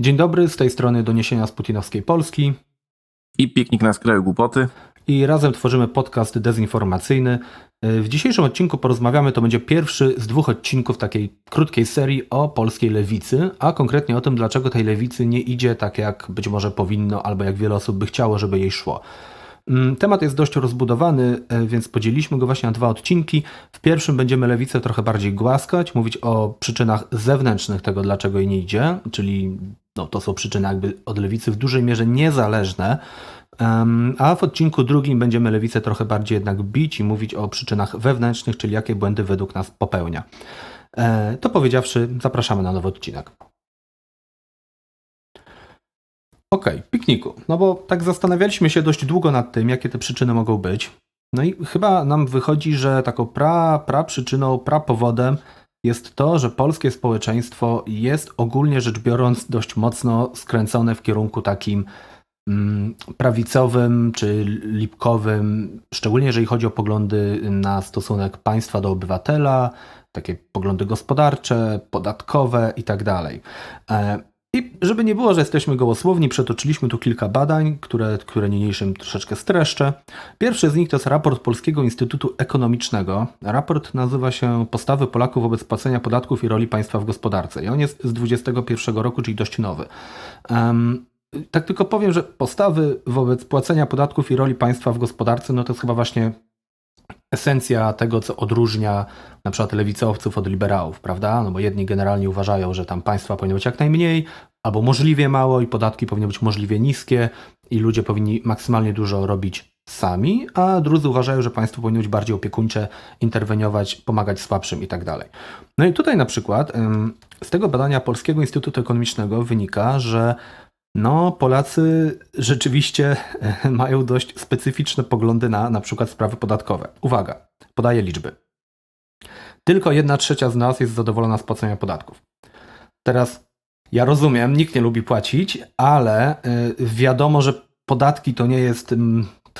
Dzień dobry, z tej strony doniesienia z putinowskiej Polski. I piknik na skraju głupoty. I razem tworzymy podcast dezinformacyjny. W dzisiejszym odcinku porozmawiamy, to będzie pierwszy z dwóch odcinków takiej krótkiej serii o polskiej lewicy, a konkretnie o tym, dlaczego tej lewicy nie idzie tak, jak być może powinno, albo jak wiele osób by chciało, żeby jej szło. Mm, temat jest dość rozbudowany, e, więc podzieliliśmy go właśnie na dwa odcinki. W pierwszym będziemy lewicę trochę bardziej głaskać, mówić o przyczynach zewnętrznych tego, dlaczego jej nie idzie, czyli no, to są przyczyny jakby od lewicy w dużej mierze niezależne. A w odcinku drugim będziemy lewicę trochę bardziej jednak bić i mówić o przyczynach wewnętrznych, czyli jakie błędy według nas popełnia. E, to powiedziawszy, zapraszamy na nowy odcinek. Okay, pikniku. No bo tak zastanawialiśmy się dość długo nad tym, jakie te przyczyny mogą być. No i chyba nam wychodzi, że taką pra, pra przyczyną, pra powodem jest to, że polskie społeczeństwo jest ogólnie rzecz biorąc dość mocno skręcone w kierunku takim mm, prawicowym czy lipkowym, szczególnie jeżeli chodzi o poglądy na stosunek państwa do obywatela, takie poglądy gospodarcze, podatkowe itd. I żeby nie było, że jesteśmy gołosłowni, przetoczyliśmy tu kilka badań, które, które niniejszym troszeczkę streszczę. Pierwszy z nich to jest raport Polskiego Instytutu Ekonomicznego. Raport nazywa się Postawy Polaków wobec płacenia podatków i roli państwa w gospodarce. I on jest z 2021 roku, czyli dość nowy. Um, tak tylko powiem, że postawy wobec płacenia podatków i roli państwa w gospodarce, no to jest chyba właśnie esencja tego, co odróżnia na przykład lewicowców od liberałów, prawda? No bo jedni generalnie uważają, że tam państwa powinno być jak najmniej, albo możliwie mało i podatki powinny być możliwie niskie i ludzie powinni maksymalnie dużo robić sami, a drudzy uważają, że państwo powinno być bardziej opiekuńcze, interweniować, pomagać słabszym i tak dalej. No i tutaj na przykład z tego badania Polskiego Instytutu Ekonomicznego wynika, że no, Polacy rzeczywiście e, mają dość specyficzne poglądy na na przykład sprawy podatkowe. Uwaga, podaję liczby. Tylko jedna trzecia z nas jest zadowolona z płacenia podatków. Teraz ja rozumiem, nikt nie lubi płacić, ale e, wiadomo, że podatki to nie jest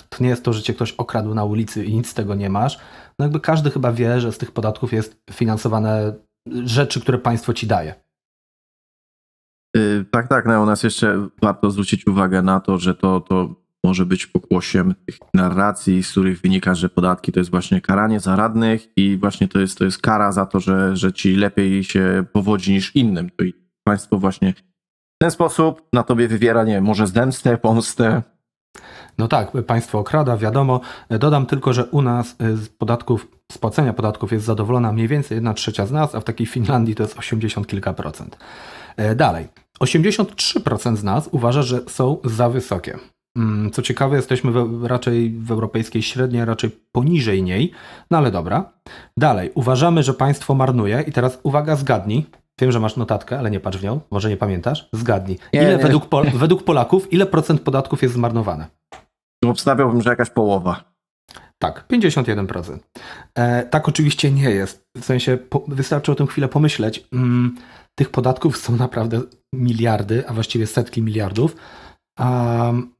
to nie jest to, że cię ktoś okradł na ulicy i nic z tego nie masz. No jakby każdy chyba wie, że z tych podatków jest finansowane rzeczy, które państwo ci daje. Y, tak, tak. No, u nas jeszcze warto zwrócić uwagę na to, że to, to może być pokłosiem tych narracji, z których wynika, że podatki to jest właśnie karanie zaradnych i właśnie to jest, to jest kara za to, że, że ci lepiej się powodzi niż innym. To i państwo właśnie w ten sposób na tobie wywiera, nie może zemstę, pomstę. No tak, państwo okrada, wiadomo. Dodam tylko, że u nas y, z podatków, z płacenia podatków jest zadowolona mniej więcej jedna trzecia z nas, a w takiej Finlandii to jest 80 kilka procent. E, dalej. 83% z nas uważa, że są za wysokie. Mm, co ciekawe, jesteśmy w, raczej w europejskiej średniej, raczej poniżej niej, no ale dobra. Dalej, uważamy, że państwo marnuje i teraz uwaga, zgadnij. Wiem, że masz notatkę, ale nie patrz w nią, może nie pamiętasz. Zgadnij. Ile nie, nie. Według, Pol według Polaków, ile procent podatków jest zmarnowane? Obstawiałbym, że jakaś połowa. Tak, 51%. E, tak oczywiście nie jest. W sensie po, wystarczy o tym chwilę pomyśleć. Mm, tych podatków są naprawdę miliardy, a właściwie setki miliardów. Um,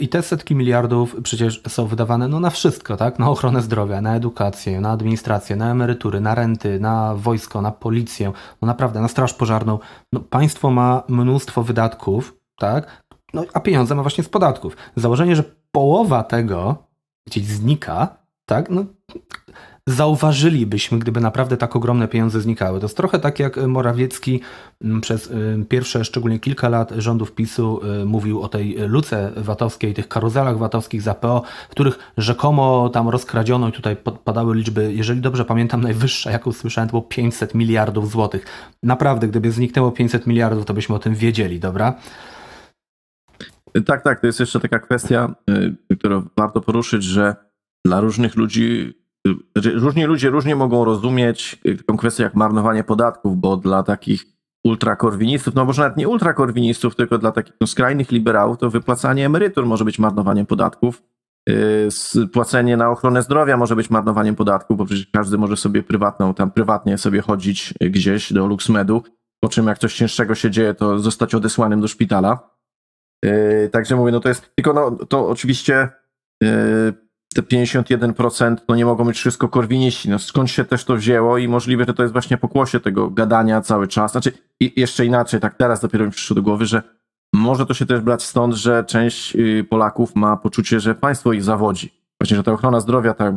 i te setki miliardów przecież są wydawane no, na wszystko, tak? Na ochronę zdrowia, na edukację, na administrację, na emerytury, na renty, na wojsko, na policję, no naprawdę, na straż pożarną. No, państwo ma mnóstwo wydatków, tak? No, a pieniądze ma właśnie z podatków. Założenie, że połowa tego gdzieś znika, tak? No, zauważylibyśmy, gdyby naprawdę tak ogromne pieniądze znikały. To jest trochę tak jak Morawiecki mm, przez y, pierwsze szczególnie kilka lat rządów PiSu y, mówił o tej luce VAT-owskiej, tych karuzelach VAT-owskich za PO, w których rzekomo tam rozkradziono i tutaj padały liczby, jeżeli dobrze pamiętam, najwyższa jaką słyszałem to było 500 miliardów złotych. Naprawdę, gdyby zniknęło 500 miliardów, to byśmy o tym wiedzieli, dobra? Tak, tak, to jest jeszcze taka kwestia, którą warto poruszyć, że dla różnych ludzi różni ludzie różnie mogą rozumieć taką kwestię jak marnowanie podatków, bo dla takich ultrakorwinistów, no może nawet nie ultrakorwinistów, tylko dla takich no, skrajnych liberałów, to wypłacanie emerytur może być marnowaniem podatków. Yy, płacenie na ochronę zdrowia może być marnowaniem podatków, bo przecież każdy może sobie prywatną, tam prywatnie sobie chodzić gdzieś do LuxMedu, po czym jak coś cięższego się dzieje, to zostać odesłanym do szpitala. Yy, także mówię, no to jest, tylko no to oczywiście yy, te 51% no nie mogą być wszystko korwiniści. No skąd się też to wzięło i możliwe, że to jest właśnie pokłosie tego gadania cały czas. Znaczy, i jeszcze inaczej, tak teraz dopiero mi przyszło do głowy, że może to się też brać stąd, że część y, Polaków ma poczucie, że państwo ich zawodzi. Właśnie, że ta ochrona zdrowia tak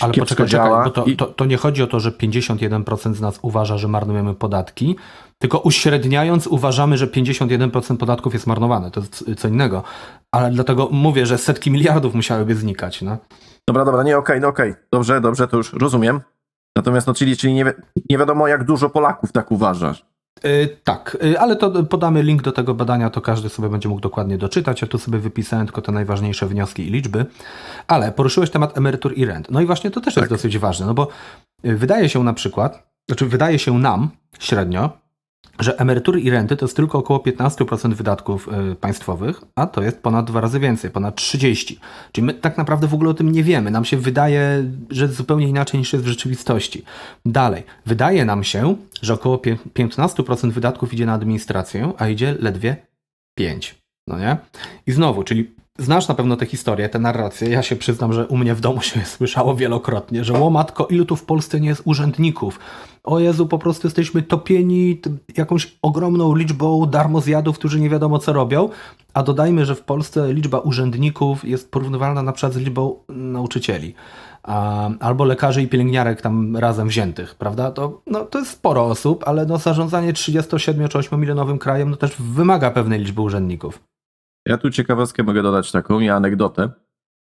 Ale poczekaj, działa. czekaj, bo to, to, to nie chodzi o to, że 51% z nas uważa, że marnujemy podatki, tylko uśredniając uważamy, że 51% podatków jest marnowane. To jest co innego. Ale dlatego mówię, że setki miliardów musiałyby znikać. No. Dobra, dobra, nie, okej, no okej. Dobrze, dobrze, to już rozumiem. Natomiast, no, czyli, czyli nie, wi- nie wiadomo, jak dużo Polaków tak uważa. Yy, tak, yy, ale to podamy link do tego badania, to każdy sobie będzie mógł dokładnie doczytać. Ja tu sobie wypisałem tylko te najważniejsze wnioski i liczby. Ale poruszyłeś temat emerytur i rent. No i właśnie to też Tak. jest dosyć ważne, no bo yy, wydaje się na przykład, znaczy wydaje się nam średnio, że emerytury i renty to jest tylko około 15% wydatków y, państwowych, a to jest ponad dwa razy więcej, ponad 30%. Czyli my tak naprawdę w ogóle o tym nie wiemy. Nam się wydaje, że zupełnie inaczej niż jest w rzeczywistości. Dalej, wydaje nam się, że około pię- 15% wydatków idzie na administrację, a idzie ledwie 5%. No nie? I znowu, czyli znasz na pewno tę historię, tę narrację. Ja się przyznam, że u mnie w domu się słyszało wielokrotnie, że łomatko, ilu tu w Polsce nie jest urzędników. O Jezu, po prostu jesteśmy topieni jakąś ogromną liczbą darmozjadów, którzy nie wiadomo co robią. A dodajmy, że w Polsce liczba urzędników jest porównywalna na przykład z liczbą nauczycieli. Albo lekarzy i pielęgniarek tam razem wziętych, prawda? To, no, to jest sporo osób, ale no, zarządzanie 37 czy 8 milionowym krajem no, też wymaga pewnej liczby urzędników. Ja tu ciekawostkę mogę dodać taką i anegdotę.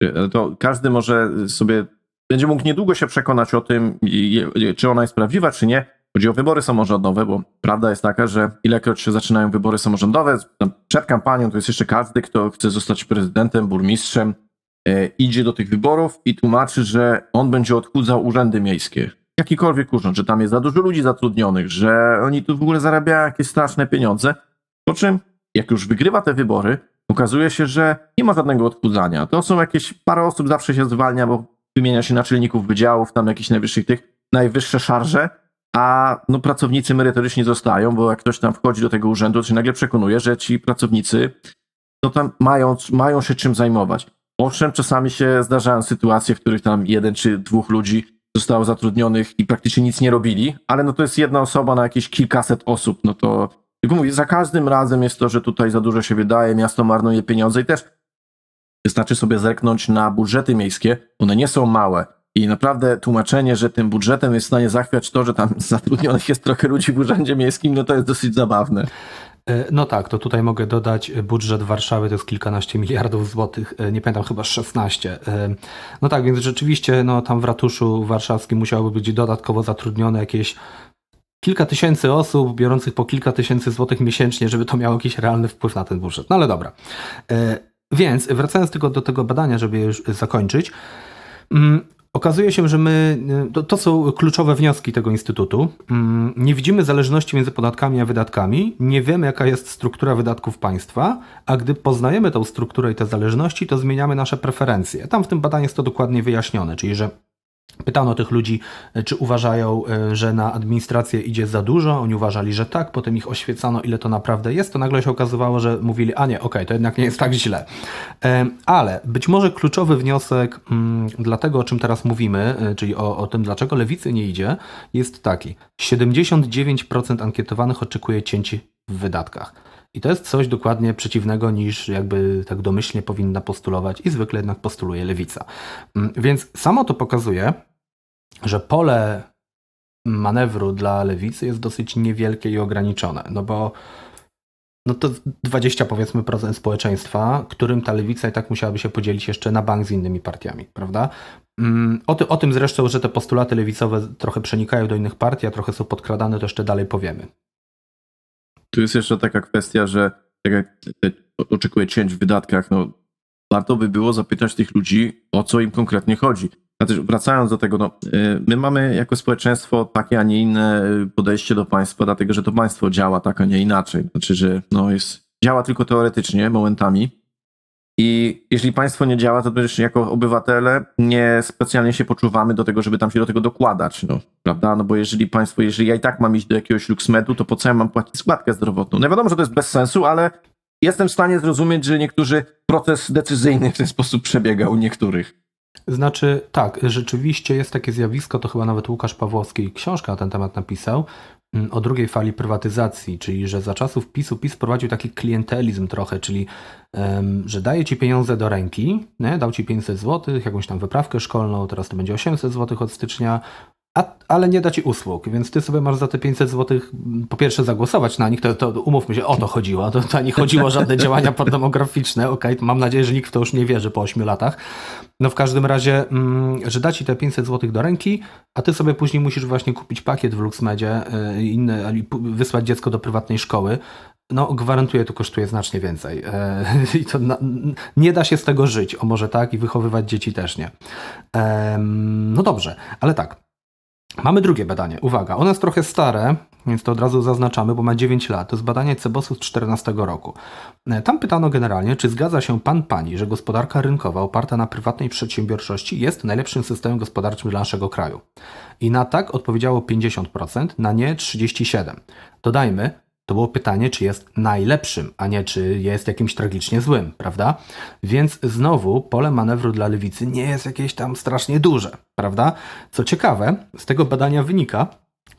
Y, To każdy może sobie, będzie mógł niedługo się przekonać o tym, czy ona jest prawdziwa, czy nie. Chodzi o wybory samorządowe, bo prawda jest taka, że ilekroć się zaczynają wybory samorządowe, przed kampanią to jest jeszcze każdy, kto chce zostać prezydentem, burmistrzem, e, idzie do tych wyborów i tłumaczy, że on będzie odchudzał urzędy miejskie. Jakikolwiek urząd, że tam jest za dużo ludzi zatrudnionych, że oni tu w ogóle zarabiają jakieś straszne pieniądze. Po czym, jak już wygrywa te wybory, okazuje się, że nie ma żadnego odchudzania. To są jakieś parę osób zawsze się zwalnia, bo wymienia się naczelników wydziałów, tam jakichś najwyższych tych, najwyższe szarże, a no, pracownicy merytoryczni zostają, bo jak ktoś tam wchodzi do tego urzędu, to się nagle przekonuje, że ci pracownicy no tam mają, mają się czym zajmować. Owszem, czasami się zdarzają sytuacje, w których tam jeden czy dwóch ludzi zostało zatrudnionych i praktycznie nic nie robili, ale no to jest jedna osoba na jakieś kilkaset osób, no to jak mówię, za każdym razem jest to, że tutaj za dużo się wydaje, miasto marnuje pieniądze i też wystarczy sobie zerknąć na budżety miejskie, one nie są małe. I naprawdę tłumaczenie, że tym budżetem jest w stanie zachwiać to, że tam zatrudnionych jest trochę ludzi w urzędzie miejskim, no to jest dosyć zabawne. E, No tak, to tutaj mogę dodać, budżet Warszawy to jest kilkanaście miliardów złotych, e, nie pamiętam, chyba 16. E, No tak, więc rzeczywiście no, tam w ratuszu warszawskim musiałoby być dodatkowo zatrudnione jakieś kilka tysięcy osób, biorących po kilka tysięcy złotych miesięcznie, żeby to miało jakiś realny wpływ na ten budżet. No ale dobra. E, Więc wracając tylko do tego badania, żeby już zakończyć, mm, Okazuje się, że my, y, to, to są kluczowe wnioski tego instytutu. Mm, Nie widzimy zależności między podatkami a wydatkami, nie wiemy jaka jest struktura wydatków państwa, a gdy poznajemy tą strukturę i te zależności, to zmieniamy nasze preferencje. Tam w tym badaniu jest to dokładnie wyjaśnione, czyli że Pytano tych ludzi, y, czy uważają, y, że na administrację idzie za dużo. Oni uważali, że tak, potem ich oświecano, ile to naprawdę jest. To nagle się okazywało, że mówili, a nie, okej, to jednak nie jest tak źle. Ale być może kluczowy wniosek mm, dla tego, o czym teraz mówimy, y, czyli o, o tym, dlaczego lewicy nie idzie, jest taki. 79% ankietowanych oczekuje cięci w wydatkach. I to jest coś dokładnie przeciwnego niż jakby tak domyślnie powinna postulować i zwykle jednak postuluje lewica. Mm, Więc samo to pokazuje, że pole manewru dla lewicy jest dosyć niewielkie i ograniczone, no bo no to 20 powiedzmy procent społeczeństwa, którym ta lewica i tak musiałaby się podzielić jeszcze na bank z innymi partiami, prawda? Mm, O, ty, o tym zresztą, że te postulaty lewicowe trochę przenikają do innych partii, a trochę są podkradane, to jeszcze dalej powiemy. Tu jest jeszcze taka kwestia, że tak jak oczekuje cięć w wydatkach, no warto by było zapytać tych ludzi, o co im konkretnie chodzi. Znaczy, wracając do tego, no, y, my mamy jako społeczeństwo takie, a nie inne podejście do państwa, dlatego że to państwo działa tak, a nie inaczej. Znaczy, że no, jest, działa tylko teoretycznie, momentami. I jeśli państwo nie działa, to też jako obywatele nie specjalnie się poczuwamy do tego, żeby tam się do tego dokładać, no, prawda? No bo jeżeli państwo, jeżeli ja i tak mam iść do jakiegoś luksmedu, to po co ja mam płacić składkę zdrowotną? No wiadomo, że to jest bez sensu, ale jestem w stanie zrozumieć, że niektórzy proces decyzyjny w ten sposób przebiega u niektórych. Znaczy, tak, rzeczywiście jest takie zjawisko, to chyba nawet Łukasz Pawłowski książkę na ten temat napisał, mm, o drugiej fali prywatyzacji, czyli że za czasów PiSu PiS prowadził taki klientelizm trochę, czyli że daje ci pieniądze do ręki, nie? dał ci 500 zł, jakąś tam wyprawkę szkolną, teraz to będzie 800 zł od stycznia, a, ale nie da ci usług, więc ty sobie masz za te 500 zł po pierwsze zagłosować na nich, to, to umówmy się, o to chodziło, to, to nie chodziło o żadne działania pornograficzne, okej, okay, mam nadzieję, że nikt w to już nie wierzy po 8 latach. No w każdym razie, mm, że da ci te 500 zł do ręki, a ty sobie później musisz właśnie kupić pakiet w LuxMedzie, y, inny, wysłać dziecko do prywatnej szkoły, no, gwarantuję, to kosztuje znacznie więcej. E, I to na, nie da się z tego żyć, o może tak, i wychowywać dzieci też nie. No dobrze, ale tak. Mamy drugie badanie. Uwaga, ono jest trochę stare, więc to od razu zaznaczamy, bo ma 9 lat. To jest badanie Cebosu z 2014 roku. E, tam pytano generalnie, czy zgadza się pan pani, że gospodarka rynkowa oparta na prywatnej przedsiębiorczości jest najlepszym systemem gospodarczym dla naszego kraju. I na tak odpowiedziało 50%, na nie 37%. Dodajmy, to było pytanie, czy jest najlepszym, a nie czy jest jakimś tragicznie złym, prawda? Więc znowu pole manewru dla lewicy nie jest jakieś tam strasznie duże, prawda? Co ciekawe, z tego badania wynika,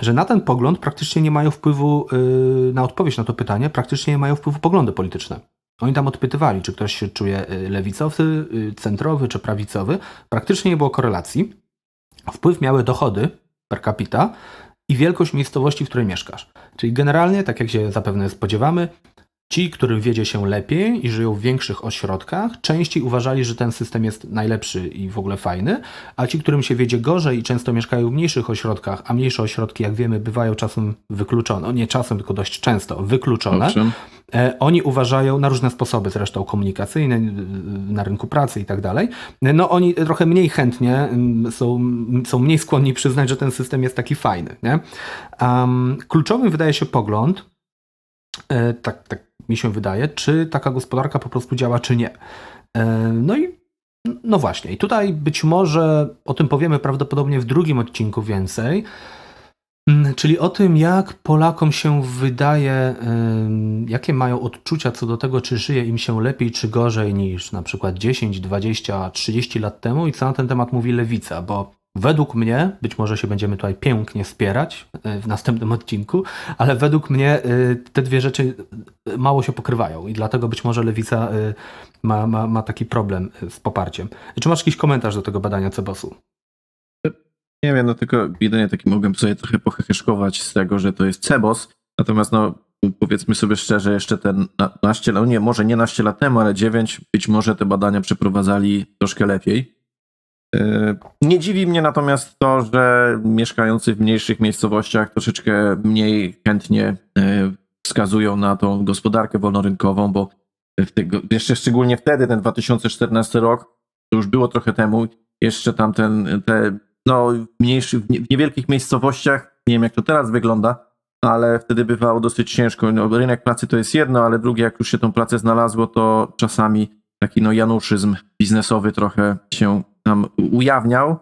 że na ten pogląd praktycznie nie mają wpływu, yy, na odpowiedź na to pytanie, praktycznie nie mają wpływu poglądy polityczne. Oni tam odpytywali, czy ktoś się czuje y, lewicowy, y, centrowy czy prawicowy. Praktycznie nie było korelacji. Wpływ miały dochody per capita i wielkość miejscowości, w której mieszkasz. Czyli generalnie, tak jak się zapewne spodziewamy, Ci, którym wiedzie się lepiej i żyją w większych ośrodkach, częściej uważali, że ten system jest najlepszy i w ogóle fajny, a ci, którym się wiedzie gorzej i często mieszkają w mniejszych ośrodkach, a mniejsze ośrodki, jak wiemy, bywają czasem wykluczone, no nie czasem, tylko dość często wykluczone, Owszem. E, oni uważają na różne sposoby, zresztą komunikacyjne, na rynku pracy i tak dalej. No oni trochę mniej chętnie są, są mniej skłonni przyznać, że ten system jest taki fajny. Nie? Um, kluczowym wydaje się pogląd, e, tak, tak mi się wydaje, czy taka gospodarka po prostu działa, czy nie. E, no i no właśnie, i tutaj być może o tym powiemy prawdopodobnie w drugim odcinku więcej. Mm, czyli o tym, jak Polakom się wydaje, jakie mają odczucia co do tego, czy żyje im się lepiej, czy gorzej niż na przykład 10, 20, 30 lat temu i co na ten temat mówi lewica, bo według mnie, być może się będziemy tutaj pięknie spierać e, w następnym odcinku, ale według mnie e, te dwie rzeczy e, mało się pokrywają i dlatego być może lewica ma, ma, ma taki problem z poparciem. Czy masz jakiś komentarz do tego badania Cebosu? Nie wiem, no tylko jedynie taki mogłem sobie trochę poheheszkować z tego, że to jest Cebos, natomiast no powiedzmy sobie szczerze, jeszcze ten naście, no nie, może nie naście lat temu, ale dziewięć, być może te badania przeprowadzali troszkę lepiej. E, nie dziwi mnie natomiast to, że mieszkający w mniejszych miejscowościach troszeczkę mniej chętnie e, wskazują na tą gospodarkę wolnorynkową, bo tego, jeszcze szczególnie wtedy, ten 2014 rok, to już było trochę temu, jeszcze tam ten, te no, w, mniejszych, w niewielkich miejscowościach, nie wiem jak to teraz wygląda, ale wtedy bywało dosyć ciężko. No, rynek pracy to jest jedno, ale drugie, jak już się tą pracę znalazło, to czasami taki no januszyzm biznesowy trochę się tam ujawniał.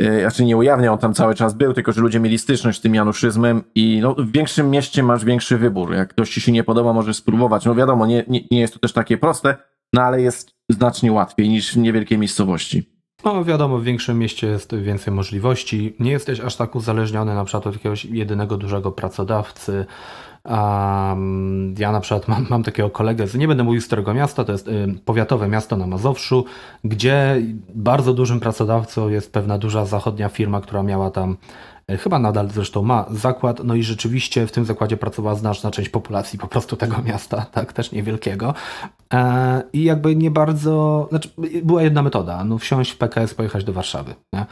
Yy, znaczy nie ujawniał, on tam cały czas był, tylko że ludzie mieli styczność z tym januszyzmem i no, w większym mieście masz większy wybór. Jak ktoś ci się nie podoba, możesz spróbować. No wiadomo, nie, nie, nie jest to też takie proste, no ale jest znacznie łatwiej niż w niewielkiej miejscowości. No wiadomo, w większym mieście jest więcej możliwości. Nie jesteś aż tak uzależniony na przykład od jakiegoś jedynego dużego pracodawcy. Um, ja na przykład mam, mam, takiego kolegę, nie będę mówił z którego miasta, to jest y, powiatowe miasto na Mazowszu, gdzie bardzo dużym pracodawcą jest pewna duża zachodnia firma, która miała tam chyba nadal zresztą ma zakład, no i rzeczywiście w tym zakładzie pracowała znaczna część populacji po prostu tego miasta, tak, też niewielkiego. E, I jakby nie bardzo, znaczy była jedna metoda, no wsiąść w PKS, pojechać do Warszawy. E,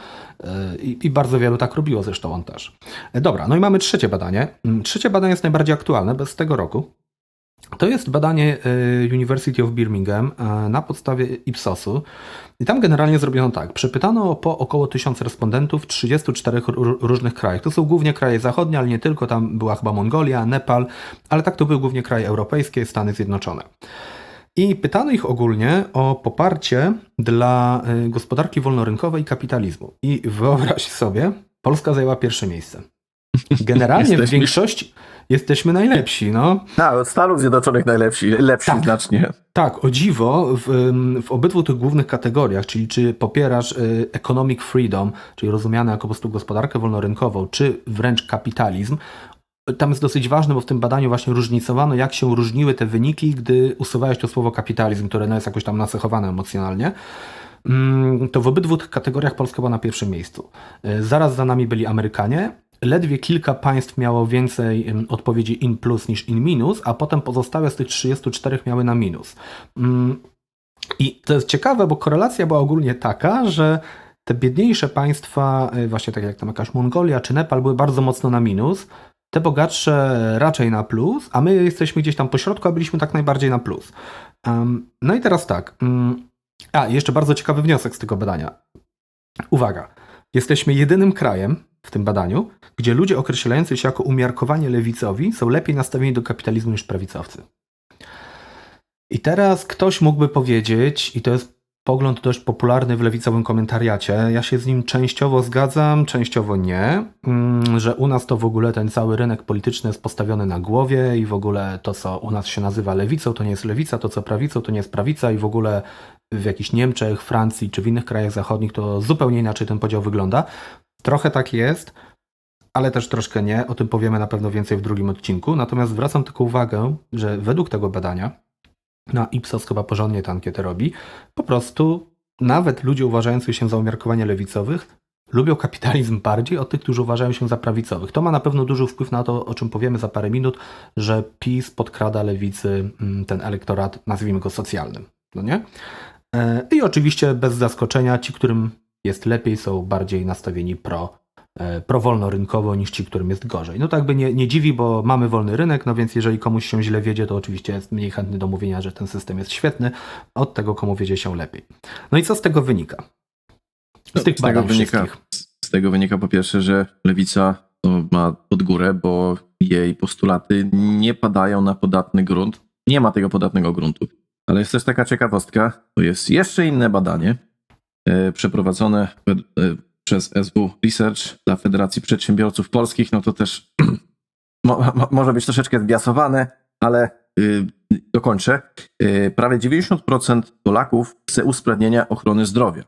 I, I bardzo wielu tak robiło, zresztą on też. Dobra, no i mamy trzecie badanie. Mm, trzecie badanie jest najbardziej aktualne, bez tego roku. To jest badanie University of Birmingham na podstawie Ipsosu. I tam generalnie zrobiono tak. Przepytano po około 1000 respondentów w 34 różnych krajach. To są głównie kraje zachodnie, ale nie tylko. Tam była chyba Mongolia, Nepal, ale tak to były głównie kraje europejskie, Stany Zjednoczone. I pytano ich ogólnie o poparcie dla y, gospodarki wolnorynkowej i kapitalizmu. I wyobraź sobie, Polska zajęła pierwsze miejsce. Generalnie w większości jesteśmy najlepsi. No. A, od Stanów Zjednoczonych najlepsi, lepsi tak, znacznie. Tak, o dziwo, w, w obydwu tych głównych kategoriach, czyli czy popierasz y, economic freedom, czyli rozumiane jako po prostu gospodarkę wolnorynkową, czy wręcz kapitalizm, tam jest dosyć ważne, bo w tym badaniu właśnie różnicowano, jak się różniły te wyniki, gdy usuwałeś to słowo kapitalizm, które no jest jakoś tam nacechowane emocjonalnie. Mm, to w obydwu tych kategoriach Polska była na pierwszym miejscu. E, zaraz za nami byli Amerykanie. Ledwie kilka państw miało więcej odpowiedzi in plus niż in minus, a potem pozostałe z tych 34 miały na minus. Mm, I to jest ciekawe, bo korelacja była ogólnie taka, że te biedniejsze państwa, e, właśnie tak jak tam jakaś Mongolia czy Nepal, były bardzo mocno na minus. Te bogatsze raczej na plus, a my jesteśmy gdzieś tam po środku, a byliśmy tak najbardziej na plus. No i teraz tak. Mm, a, jeszcze bardzo ciekawy wniosek z tego badania. Uwaga. Jesteśmy jedynym krajem w tym badaniu, gdzie ludzie określający się jako umiarkowanie lewicowi są lepiej nastawieni do kapitalizmu niż prawicowcy. I teraz ktoś mógłby powiedzieć, i to jest pogląd dość popularny w lewicowym komentariacie. Ja się z nim częściowo zgadzam, częściowo nie, mm, że u nas to w ogóle ten cały rynek polityczny jest postawiony na głowie i w ogóle to, co u nas się nazywa lewicą, to nie jest lewica, to co prawicą, to nie jest prawica i w ogóle w jakichś Niemczech, Francji czy w innych krajach zachodnich to zupełnie inaczej ten podział wygląda. Trochę tak jest, ale też troszkę nie. O tym powiemy na pewno więcej w drugim odcinku. Natomiast zwracam tylko uwagę, że według tego badania na Ipsos chyba porządnie tę ankietę robi, po prostu nawet ludzie uważający się za umiarkowanie lewicowych lubią kapitalizm bardziej od tych, którzy uważają się za prawicowych. To ma na pewno duży wpływ na to, o czym powiemy za parę minut, że PiS podkrada lewicy mm, ten elektorat, nazwijmy go socjalnym. No nie? E, I oczywiście bez zaskoczenia ci, którym jest lepiej, są bardziej nastawieni pro prowolnorynkowo niż ci, którym jest gorzej. No tak by nie, nie dziwi, bo mamy wolny rynek, no więc jeżeli komuś się źle wiedzie, to oczywiście jest mniej chętny do mówienia, że ten system jest świetny, od tego komu wiedzie się lepiej. No i co z tego wynika? Z no, tych z tego wynika, Z tego wynika po pierwsze, że lewica ma pod górę, bo jej postulaty nie padają na podatny grunt. Nie ma tego podatnego gruntu. Ale jest też taka ciekawostka, to jest jeszcze inne badanie e, przeprowadzone e, przez SW Research dla Federacji Przedsiębiorców Polskich, no to też mo, mo, może być troszeczkę zbiasowane, ale yy, dokończę. Yy, prawie 90% Polaków chce usprawnienia ochrony zdrowia.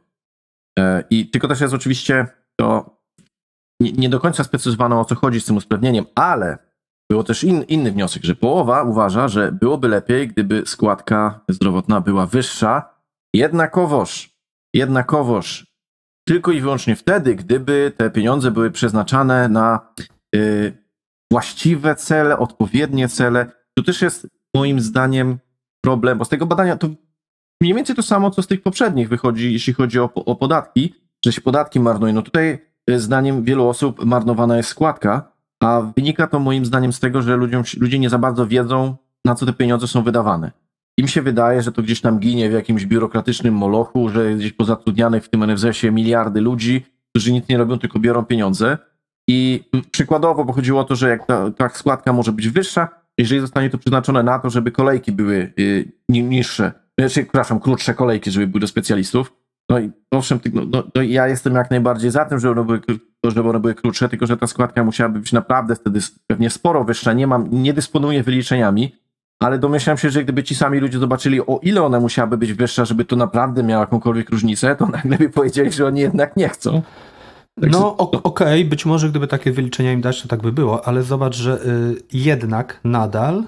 Yy, I tylko też jest oczywiście to nie, nie, do końca sprecyzowano o co chodzi z tym usprawnieniem, ale było też in, inny wniosek, że połowa uważa, że byłoby lepiej, gdyby składka zdrowotna była wyższa. Jednakowoż, jednakowoż tylko i wyłącznie wtedy, gdyby te pieniądze były przeznaczane na y, właściwe cele, odpowiednie cele. To też jest moim zdaniem problem, bo z tego badania to mniej więcej to samo, co z tych poprzednich wychodzi, jeśli chodzi o, o podatki, że się podatki marnują. No tutaj y, zdaniem wielu osób marnowana jest składka, a wynika to moim zdaniem z tego, że ludziom, ludzie nie za bardzo wiedzą, na co te pieniądze są wydawane. Im się wydaje, że to gdzieś tam ginie w jakimś biurokratycznym molochu, że gdzieś pozatrudnianych w tym NFZ-ie miliardy ludzi, którzy nic nie robią, tylko biorą pieniądze. I przykładowo, bo chodziło o to, że jak ta, ta składka może być wyższa, jeżeli zostanie to przeznaczone na to, żeby kolejki były y, niższe, znaczy, przepraszam, krótsze kolejki, żeby były do specjalistów. No i owszem, no, no, no ja jestem jak najbardziej za tym, żeby one, były, żeby one były krótsze, tylko że ta składka musiałaby być naprawdę wtedy pewnie sporo wyższa. Nie mam, nie dysponuję wyliczeniami, ale domyślam się, że gdyby ci sami ludzie zobaczyli, o ile ona musiałaby być wyższa, żeby to naprawdę miało jakąkolwiek różnicę, to nagle by powiedzieli, że oni jednak nie chcą. Także, no okej, okay, być może gdyby takie wyliczenia im dać, to tak by było, ale zobacz, że y, jednak nadal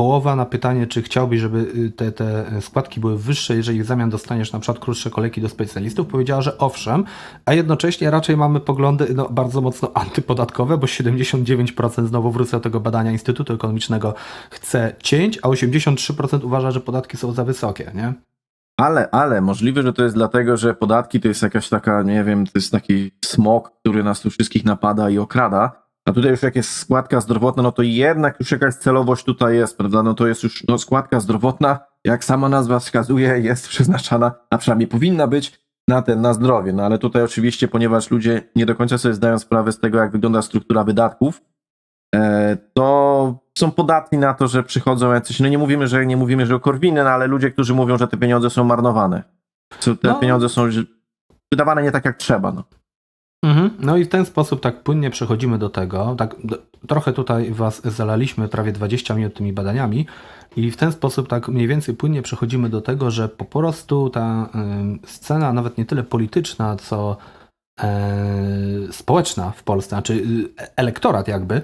połowa na pytanie, czy chciałbyś, żeby y, te, te składki były wyższe, jeżeli w zamian dostaniesz na przykład krótsze kolejki do specjalistów, powiedziała, że owszem, a jednocześnie raczej mamy poglądy no, bardzo mocno antypodatkowe, bo 79% znowu wrócę do tego badania Instytutu Ekonomicznego chce cięć, a 83% uważa, że podatki są za wysokie, nie? Ale, ale możliwe, że to jest dlatego, że podatki to jest jakaś taka, nie wiem, to jest taki smok, który nas tu wszystkich napada i okrada a tutaj już jak jest składka zdrowotna, no to jednak już jakaś celowość tutaj jest, prawda? No to jest już no, składka zdrowotna, jak sama nazwa wskazuje, jest przeznaczana, a przynajmniej powinna być na ten, na zdrowie. No ale tutaj oczywiście, ponieważ ludzie nie do końca sobie zdają sprawę z tego, jak wygląda struktura wydatków, e, to są podatni na to, że przychodzą jacyś, no nie mówimy, że nie mówimy, że o Korwiny, no ale ludzie, którzy mówią, że te pieniądze są marnowane. Te no. pieniądze są wydawane nie tak jak trzeba. No. Mhm. No i w ten sposób tak płynnie przechodzimy do tego. Tak, do, trochę tutaj Was zalaliśmy prawie 20 minut tymi badaniami i w ten sposób tak mniej więcej płynnie przechodzimy do tego, że po prostu ta y, scena nawet nie tyle polityczna, co e, społeczna w Polsce, znaczy y, elektorat jakby,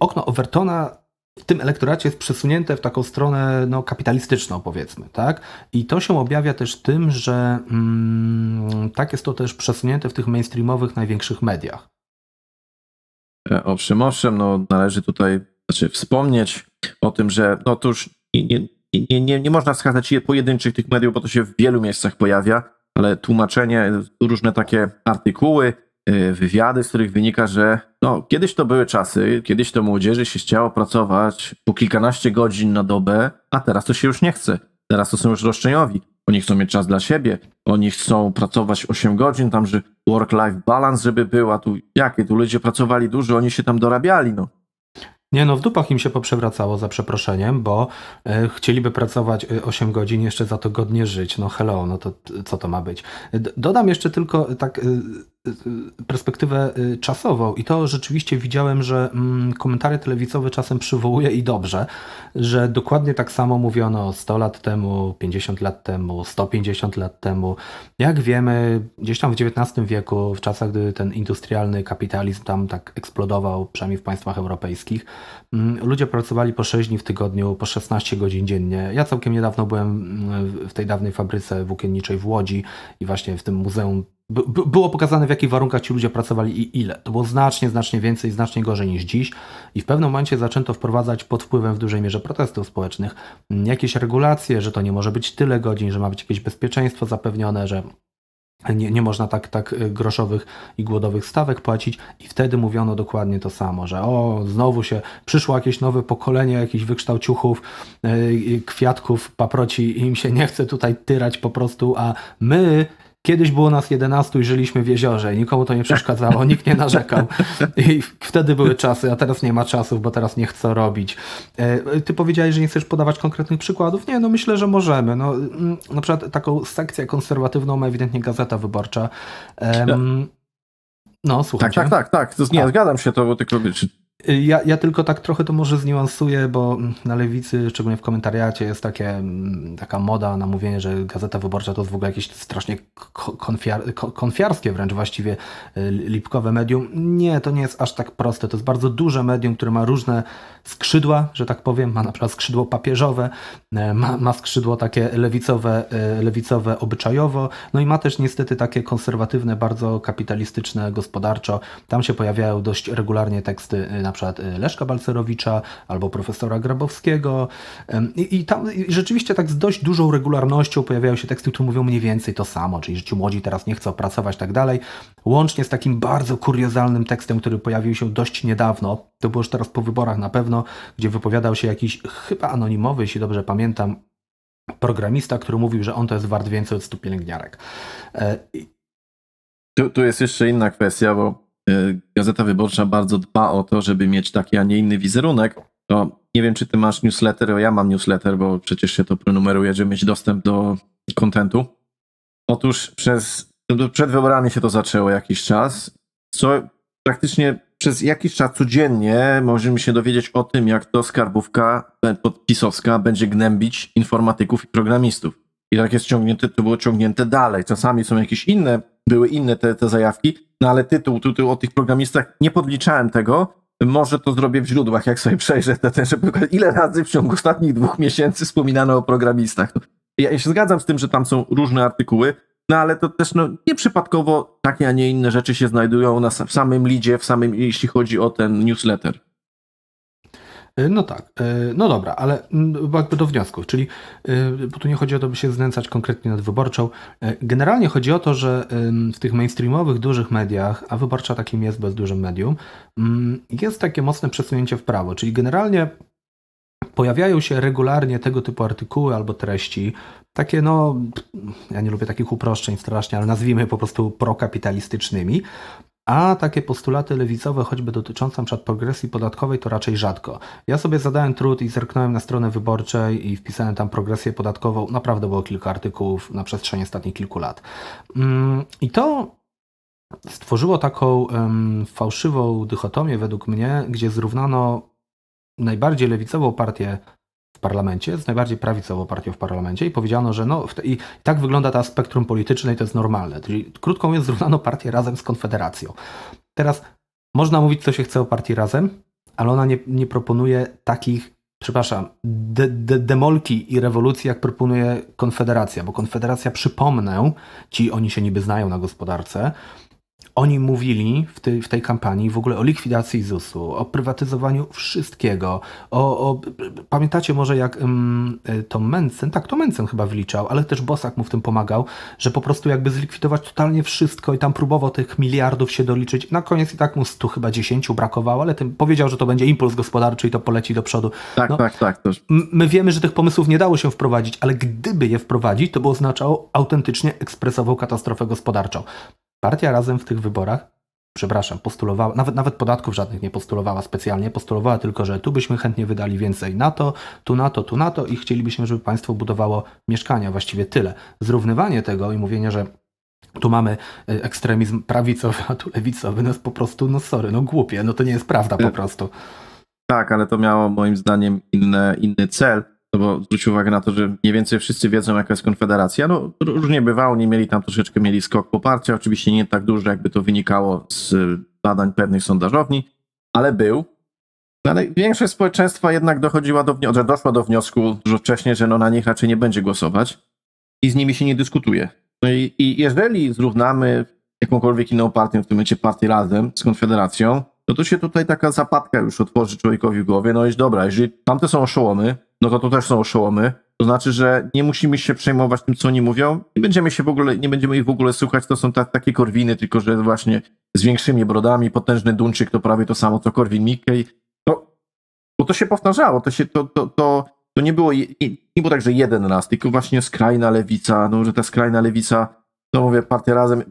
okno Overtona w tym elektoracie jest przesunięte w taką stronę no, kapitalistyczną, powiedzmy, tak? I to się objawia też tym, że mm, tak jest to też przesunięte w tych mainstreamowych, największych mediach. E, owszem, owszem, no należy tutaj znaczy wspomnieć o tym, że no to już nie, nie, nie, nie można wskazać pojedynczych tych mediów, bo to się w wielu miejscach pojawia, ale tłumaczenie, różne takie artykuły, wywiady, z których wynika, że no, kiedyś to były czasy, kiedyś to młodzieży się chciało pracować po kilkanaście godzin na dobę, a teraz to się już nie chce. Teraz to są już roszczeniowi. Oni chcą mieć czas dla siebie, oni chcą pracować 8 godzin, tam, że work-life balance, żeby była tu, jakie tu ludzie pracowali dużo, oni się tam dorabiali, no. Nie no, w dupach im się poprzewracało za przeproszeniem, bo e, chcieliby pracować 8 e, godzin, jeszcze za to godnie żyć. No hello, no to co to ma być? D dodam jeszcze tylko tak e, perspektywę y, czasową i to rzeczywiście widziałem, że mm, komentary telewizowe czasem przywołuje i dobrze, że dokładnie tak samo mówiono 100 lat temu, 50 lat temu, 150 lat temu. Jak wiemy, gdzieś tam w XIX wieku, w czasach, gdy ten industrialny kapitalizm tam tak eksplodował, przynajmniej w państwach europejskich, mm, ludzie pracowali po 6 dni w tygodniu, po 16 godzin dziennie. Ja całkiem niedawno byłem mm, w tej dawnej fabryce włókienniczej w Łodzi i właśnie w tym muzeum było pokazane, w jakich warunkach ci ludzie pracowali i ile. To było znacznie, znacznie więcej, znacznie gorzej niż dziś. I w pewnym momencie zaczęto wprowadzać pod wpływem w dużej mierze protestów społecznych jakieś regulacje, że to nie może być tyle godzin, że ma być jakieś bezpieczeństwo zapewnione, że nie, nie można tak, tak groszowych i głodowych stawek płacić i wtedy mówiono dokładnie to samo, że o, znowu się przyszło jakieś nowe pokolenie jakichś wykształciuchów, yy, kwiatków, paproci im się nie chce tutaj tyrać po prostu, a my Kiedyś było nas 11 i żyliśmy w jeziorze i nikomu to nie przeszkadzało, nikt nie narzekał. I wtedy były czasy, a teraz nie ma czasów, bo teraz nie chcę robić. E, ty powiedziałeś, że nie chcesz podawać konkretnych przykładów. Nie, no myślę, że możemy. No, mm, na przykład taką sekcję konserwatywną ma ewidentnie Gazeta Wyborcza. No, słuchaj. Tak, tak, tak, tak. Nie, zgadzam się, to tylko ja, ja tylko tak trochę to może zniuansuję, bo na lewicy, szczególnie w komentariacie, jest takie, mm, taka moda na mówienie, że Gazeta Wyborcza to jest w ogóle jakieś strasznie konfiar, konfiarskie wręcz właściwie y, lipkowe medium. Nie, to nie jest aż tak proste. To jest bardzo duże medium, które ma różne skrzydła, że tak powiem. Ma na przykład skrzydło papieżowe, y, ma, ma skrzydło takie lewicowe, y, lewicowe obyczajowo, no i ma też niestety takie konserwatywne, bardzo kapitalistyczne gospodarczo. Tam się pojawiają dość regularnie teksty na na przykład y, Leszka Balcerowicza albo profesora Grabowskiego i, i tam rzeczywiście tak z dość dużą regularnością pojawiają się teksty, które mówią mniej więcej to samo, czyli że ci młodzi teraz nie chcą pracować tak dalej, łącznie z takim bardzo kuriozalnym tekstem, który pojawił się dość niedawno, to było już teraz po wyborach na pewno, gdzie wypowiadał się jakiś chyba anonimowy, jeśli dobrze pamiętam, programista, który mówił, że on to jest wart więcej od stu pielęgniarek. E, tu, tu jest jeszcze inna kwestia, bo Gazeta Wyborcza bardzo dba o to, żeby mieć taki, a nie inny wizerunek. To nie wiem, czy ty masz newsletter, ja mam newsletter, bo przecież się to prenumeruje, żeby mieć dostęp do kontentu. Otóż przez, przed wyborami się to zaczęło jakiś czas, co praktycznie przez jakiś czas codziennie możemy się dowiedzieć o tym, jak to skarbówka podpisowska będzie gnębić informatyków i programistów. I tak jest ciągnięte, to było ciągnięte dalej. Czasami są jakieś inne, były inne te, te zajawki, no ale tytuł, tytuł o tych programistach, nie podliczałem tego. Może to zrobię w źródłach, jak sobie przejrzę te, te żeby ile razy w ciągu ostatnich dwóch miesięcy wspominano o programistach. Ja się zgadzam z tym, że tam są różne artykuły, no ale to też no, nieprzypadkowo takie, a nie inne rzeczy się znajdują na, w samym lidzie, w samym, jeśli chodzi o ten newsletter. E, no tak, e, no dobra, ale jakby do wniosków, czyli e, bo tu nie chodzi o to, by się znęcać konkretnie nad wyborczą. Generalnie chodzi o to, że w tych mainstreamowych, dużych mediach, a wyborcza takim jest bez dużym medium, jest takie mocne przesunięcie w prawo, czyli generalnie pojawiają się regularnie tego typu artykuły albo treści, takie no, ja nie lubię takich uproszczeń strasznie, ale nazwijmy je po prostu prokapitalistycznymi, a takie postulaty lewicowe, choćby dotyczące np. progresji podatkowej, to raczej rzadko. Ja sobie zadałem trud i zerknąłem na stronę wyborczej i wpisałem tam progresję podatkową. Naprawdę było kilka artykułów na przestrzeni ostatnich kilku lat. Mm, I to stworzyło taką fałszywą dychotomię według mnie, gdzie zrównano najbardziej lewicową partię w parlamencie, z najbardziej prawicową partią w parlamencie i powiedziano, że no, i tak wygląda ta spektrum polityczne i to jest normalne. Czyli krótko mówiąc, zrównano partię razem z Konfederacją. Teraz można mówić, co się chce o partii razem, ale ona nie, nie proponuje takich, przepraszam, de, de, demolki i rewolucji, jak proponuje Konfederacja, bo Konfederacja, przypomnę, ci oni się niby znają na gospodarce, oni mówili w tej, w tej kampanii w ogóle o likwidacji ZUS-u, o prywatyzowaniu wszystkiego. O, o pamiętacie może jak um, to Mencen, tak to Mencen chyba wyliczał, ale też Bosak mu w tym pomagał, że po prostu jakby zlikwidować totalnie wszystko i tam próbował tych miliardów się doliczyć. Na koniec i tak mu stu chyba dziesięciu brakowało, ale tym powiedział, że to będzie impuls gospodarczy i to poleci do przodu. Tak, no, tak, tak. Też. My wiemy, że tych pomysłów nie dało się wprowadzić, ale gdyby je wprowadzić, to by oznaczało autentycznie ekspresową katastrofę gospodarczą. Partia razem w tych wyborach, przepraszam, postulowała, nawet, nawet podatków żadnych nie postulowała specjalnie, postulowała tylko, że tu byśmy chętnie wydali więcej na to, tu na to, tu na to i chcielibyśmy, żeby państwo budowało mieszkania, właściwie tyle. Zrównywanie tego i mówienie, że tu mamy e, ekstremizm prawicowy, a tu lewicowy, no jest po prostu, no sorry, no głupie, no to nie jest prawda po prostu. Tak, ale to miało moim zdaniem inny, inny cel no bo zwróć uwagę na to, że mniej więcej wszyscy wiedzą, jaka jest Konfederacja. No różnie bywało, nie mieli tam troszeczkę, mieli skok poparcia, oczywiście nie tak duży, jakby to wynikało z badań pewnych sondażowni, ale był. No, ale większość społeczeństwa jednak dochodziła do wniosku, że doszła do wniosku dużo wcześniej, że no na nich raczej nie będzie głosować i z nimi się nie dyskutuje. No i, i jeżeli zrównamy jakąkolwiek inną partię, w tym momencie partię razem z Konfederacją, no to się tutaj taka zapadka już otworzy człowiekowi w głowie, no i dobra, jeżeli tamte są oszołomy, no to to też są oszołomy. To znaczy, że nie musimy się przejmować tym, co oni mówią. Nie będziemy się w ogóle, nie będziemy ich w ogóle słuchać. To są ta, takie korwiny, tylko że właśnie z większymi brodami, potężny Duńczyk to prawie to samo, co Korwin Mikkei. To, bo to się powtarzało, to się, to, to, to, to nie było, nie, nie było tak, że jeden raz, tylko właśnie skrajna lewica, no, że ta skrajna lewica, no mówię, partia razem,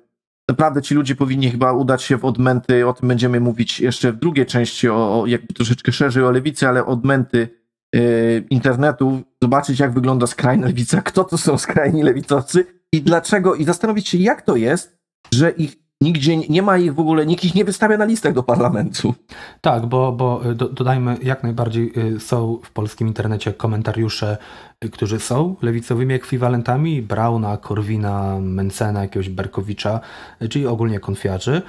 naprawdę ci ludzie powinni chyba udać się w odmęty, o tym będziemy mówić jeszcze w drugiej części, o, o jakby troszeczkę szerzej o lewicy, ale odmęty Y, internetu, zobaczyć jak wygląda skrajna lewica, kto to są skrajni lewicowcy i dlaczego, i zastanowić się jak to jest, że ich nigdzie nie ma ich w ogóle, nikt ich nie wystawia na listach do parlamentu. Tak, bo, bo y, do, dodajmy, jak najbardziej y, są w polskim internecie komentariusze, którzy są lewicowymi ekwiwalentami Brauna, Korwina, Mencena, jakiegoś Berkowicza, czyli ogólnie konfiarzy,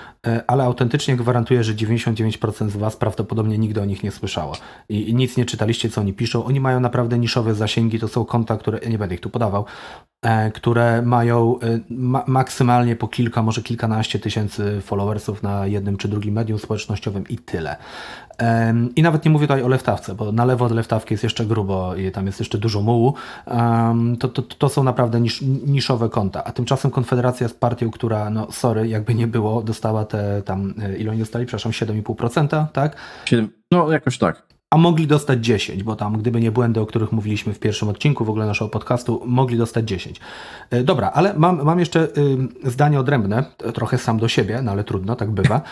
ale autentycznie gwarantuję, że 99% z Was prawdopodobnie nigdy o nich nie słyszało i nic nie czytaliście, co oni piszą. Oni mają naprawdę niszowe zasięgi, to są konta, które, nie będę ich tu podawał, E, które mają e, ma maksymalnie po kilka, może kilkanaście tysięcy followersów na jednym czy drugim medium społecznościowym i tyle. I nawet nie mówię tutaj o lewtawce, bo na lewo od lewtawki jest jeszcze grubo i tam jest jeszcze dużo mułu. To, to, to są naprawdę nisz, niszowe konta. A tymczasem Konfederacja jest partią, która, no sorry, jakby nie było, dostała te tam, e, ile oni dostali? Przepraszam, 7,5%, tak? No, jakoś tak a mogli dostać 10, bo tam, gdyby nie błędy, o których mówiliśmy w pierwszym odcinku w ogóle naszego podcastu, mogli dostać 10. E, dobra, ale mam, mam jeszcze y, zdanie odrębne, trochę sam do siebie, no ale trudno, tak bywa.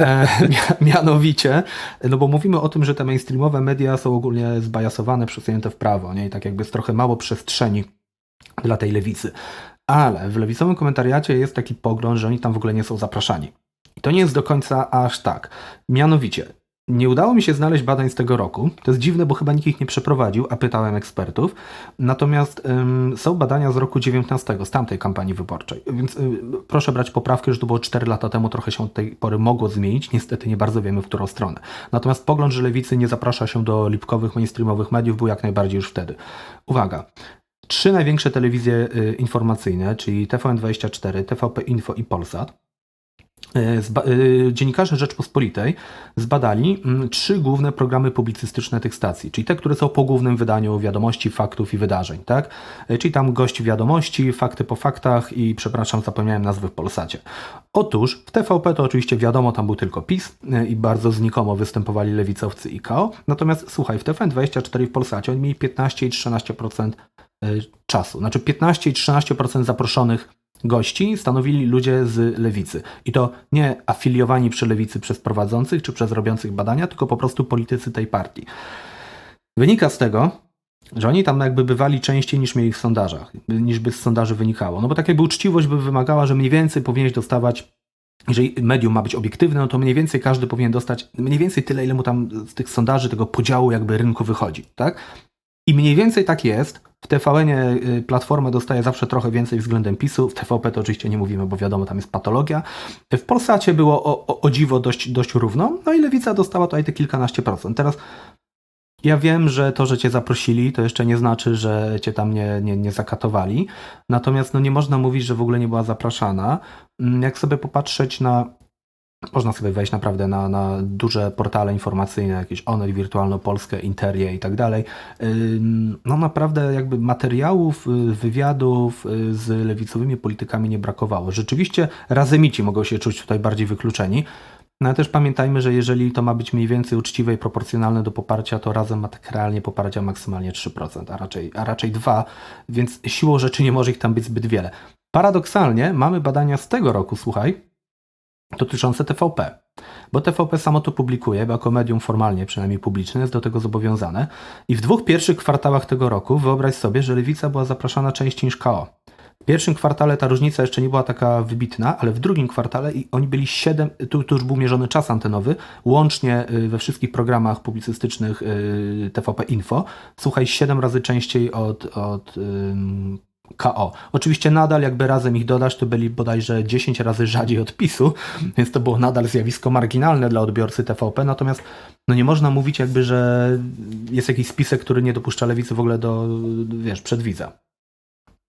E, mianowicie, no bo mówimy o tym, że te mainstreamowe media są ogólnie zbajasowane, przesunięte w prawo, nie? I tak jakby jest trochę mało przestrzeni dla tej lewicy. Ale w lewicowym komentariacie jest taki pogląd, że oni tam w ogóle nie są zapraszani. I to nie jest do końca aż tak. Mianowicie, nie udało mi się znaleźć badań z tego roku. To jest dziwne, bo chyba nikt ich nie przeprowadził, a pytałem ekspertów. Natomiast ym, są badania z roku 19, z tamtej kampanii wyborczej. Więc proszę brać poprawkę, że to było 4 lata temu, trochę się od tej pory mogło zmienić. Niestety nie bardzo wiemy, w którą stronę. Natomiast pogląd, że lewicy nie zaprasza się do lipkowych, mainstreamowych mediów, był jak najbardziej już wtedy. Uwaga. Trzy największe telewizje y, informacyjne, czyli TVN24, TVP Info i Polsat, dziennikarze Rzeczpospolitej zbadali mm, trzy główne programy publicystyczne tych stacji, czyli te, które są po głównym wydaniu wiadomości, faktów i wydarzeń, tak? E, czyli tam gości wiadomości, fakty po faktach i przepraszam, zapomniałem nazwy w Polsacie. Otóż w TVP to oczywiście wiadomo, tam był tylko PiS i bardzo znikomo występowali lewicowcy i KO. Natomiast słuchaj, w TVN24 w Polsacie oni mieli 15 i 13% czasu. Znaczy 15 i 13% zaproszonych gości stanowili ludzie z lewicy. I to nie afiliowani przy lewicy przez prowadzących czy przez robiących badania, tylko po prostu politycy tej partii. Wynika z tego, że oni tam jakby bywali częściej niż mieli w sondażach, niż by z sondaży wynikało. No bo tak jakby uczciwość by wymagała, że mniej więcej powinieneś dostawać jeżeli medium ma być obiektywne, no to mniej więcej każdy powinien dostać mniej więcej tyle, ile mu tam z tych sondaży, tego podziału jakby rynku wychodzi, tak? I mniej więcej tak jest, W TVN y, Platforma dostaje zawsze trochę więcej względem PiSu, w TVP to oczywiście nie mówimy, bo wiadomo, tam jest patologia. W Polsacie było o, o, o dziwo dość, dość równo, no i Lewica dostała tutaj te kilkanaście procent. Teraz ja wiem, że to, że cię zaprosili, to jeszcze nie znaczy, że cię tam nie, nie, nie zakatowali. Natomiast no, nie można mówić, że w ogóle nie była zapraszana. Mm, jak sobie popatrzeć na można sobie wejść naprawdę na, na duże portale informacyjne, jakieś Onet, Wirtualno Polskę, Interię i tak dalej. No naprawdę jakby materiałów, y, wywiadów y, z lewicowymi politykami nie brakowało. Rzeczywiście razemici mogą się czuć tutaj bardziej wykluczeni, no ale też pamiętajmy, że jeżeli to ma być mniej więcej uczciwe i proporcjonalne do poparcia, to razem ma tak realnie poparcia maksymalnie 3%, a raczej, a raczej 2%, więc siłą rzeczy nie może ich tam być zbyt wiele. Paradoksalnie mamy badania z tego roku, słuchaj, dotyczące TVP. Bo TVP samo to publikuje, bo jako medium formalnie, przynajmniej publiczne, jest do tego zobowiązane. I w dwóch pierwszych kwartałach tego roku wyobraź sobie, że lewica była zapraszana częściej niż KO. W pierwszym kwartale ta różnica jeszcze nie była taka wybitna, ale w drugim kwartale oni byli 7, tu, tu już był mierzony czas antenowy, łącznie y, we wszystkich programach publicystycznych y, TVP Info. Słuchaj, 7 razy częściej od, od KO. Oczywiście nadal jakby razem ich dodać, to byli bodajże 10 razy rzadziej od PiSu, więc to było nadal zjawisko marginalne dla odbiorcy TVP, natomiast no nie można mówić jakby, że jest jakiś spisek, który nie dopuszcza lewicy w ogóle do, wiesz, przedwidza.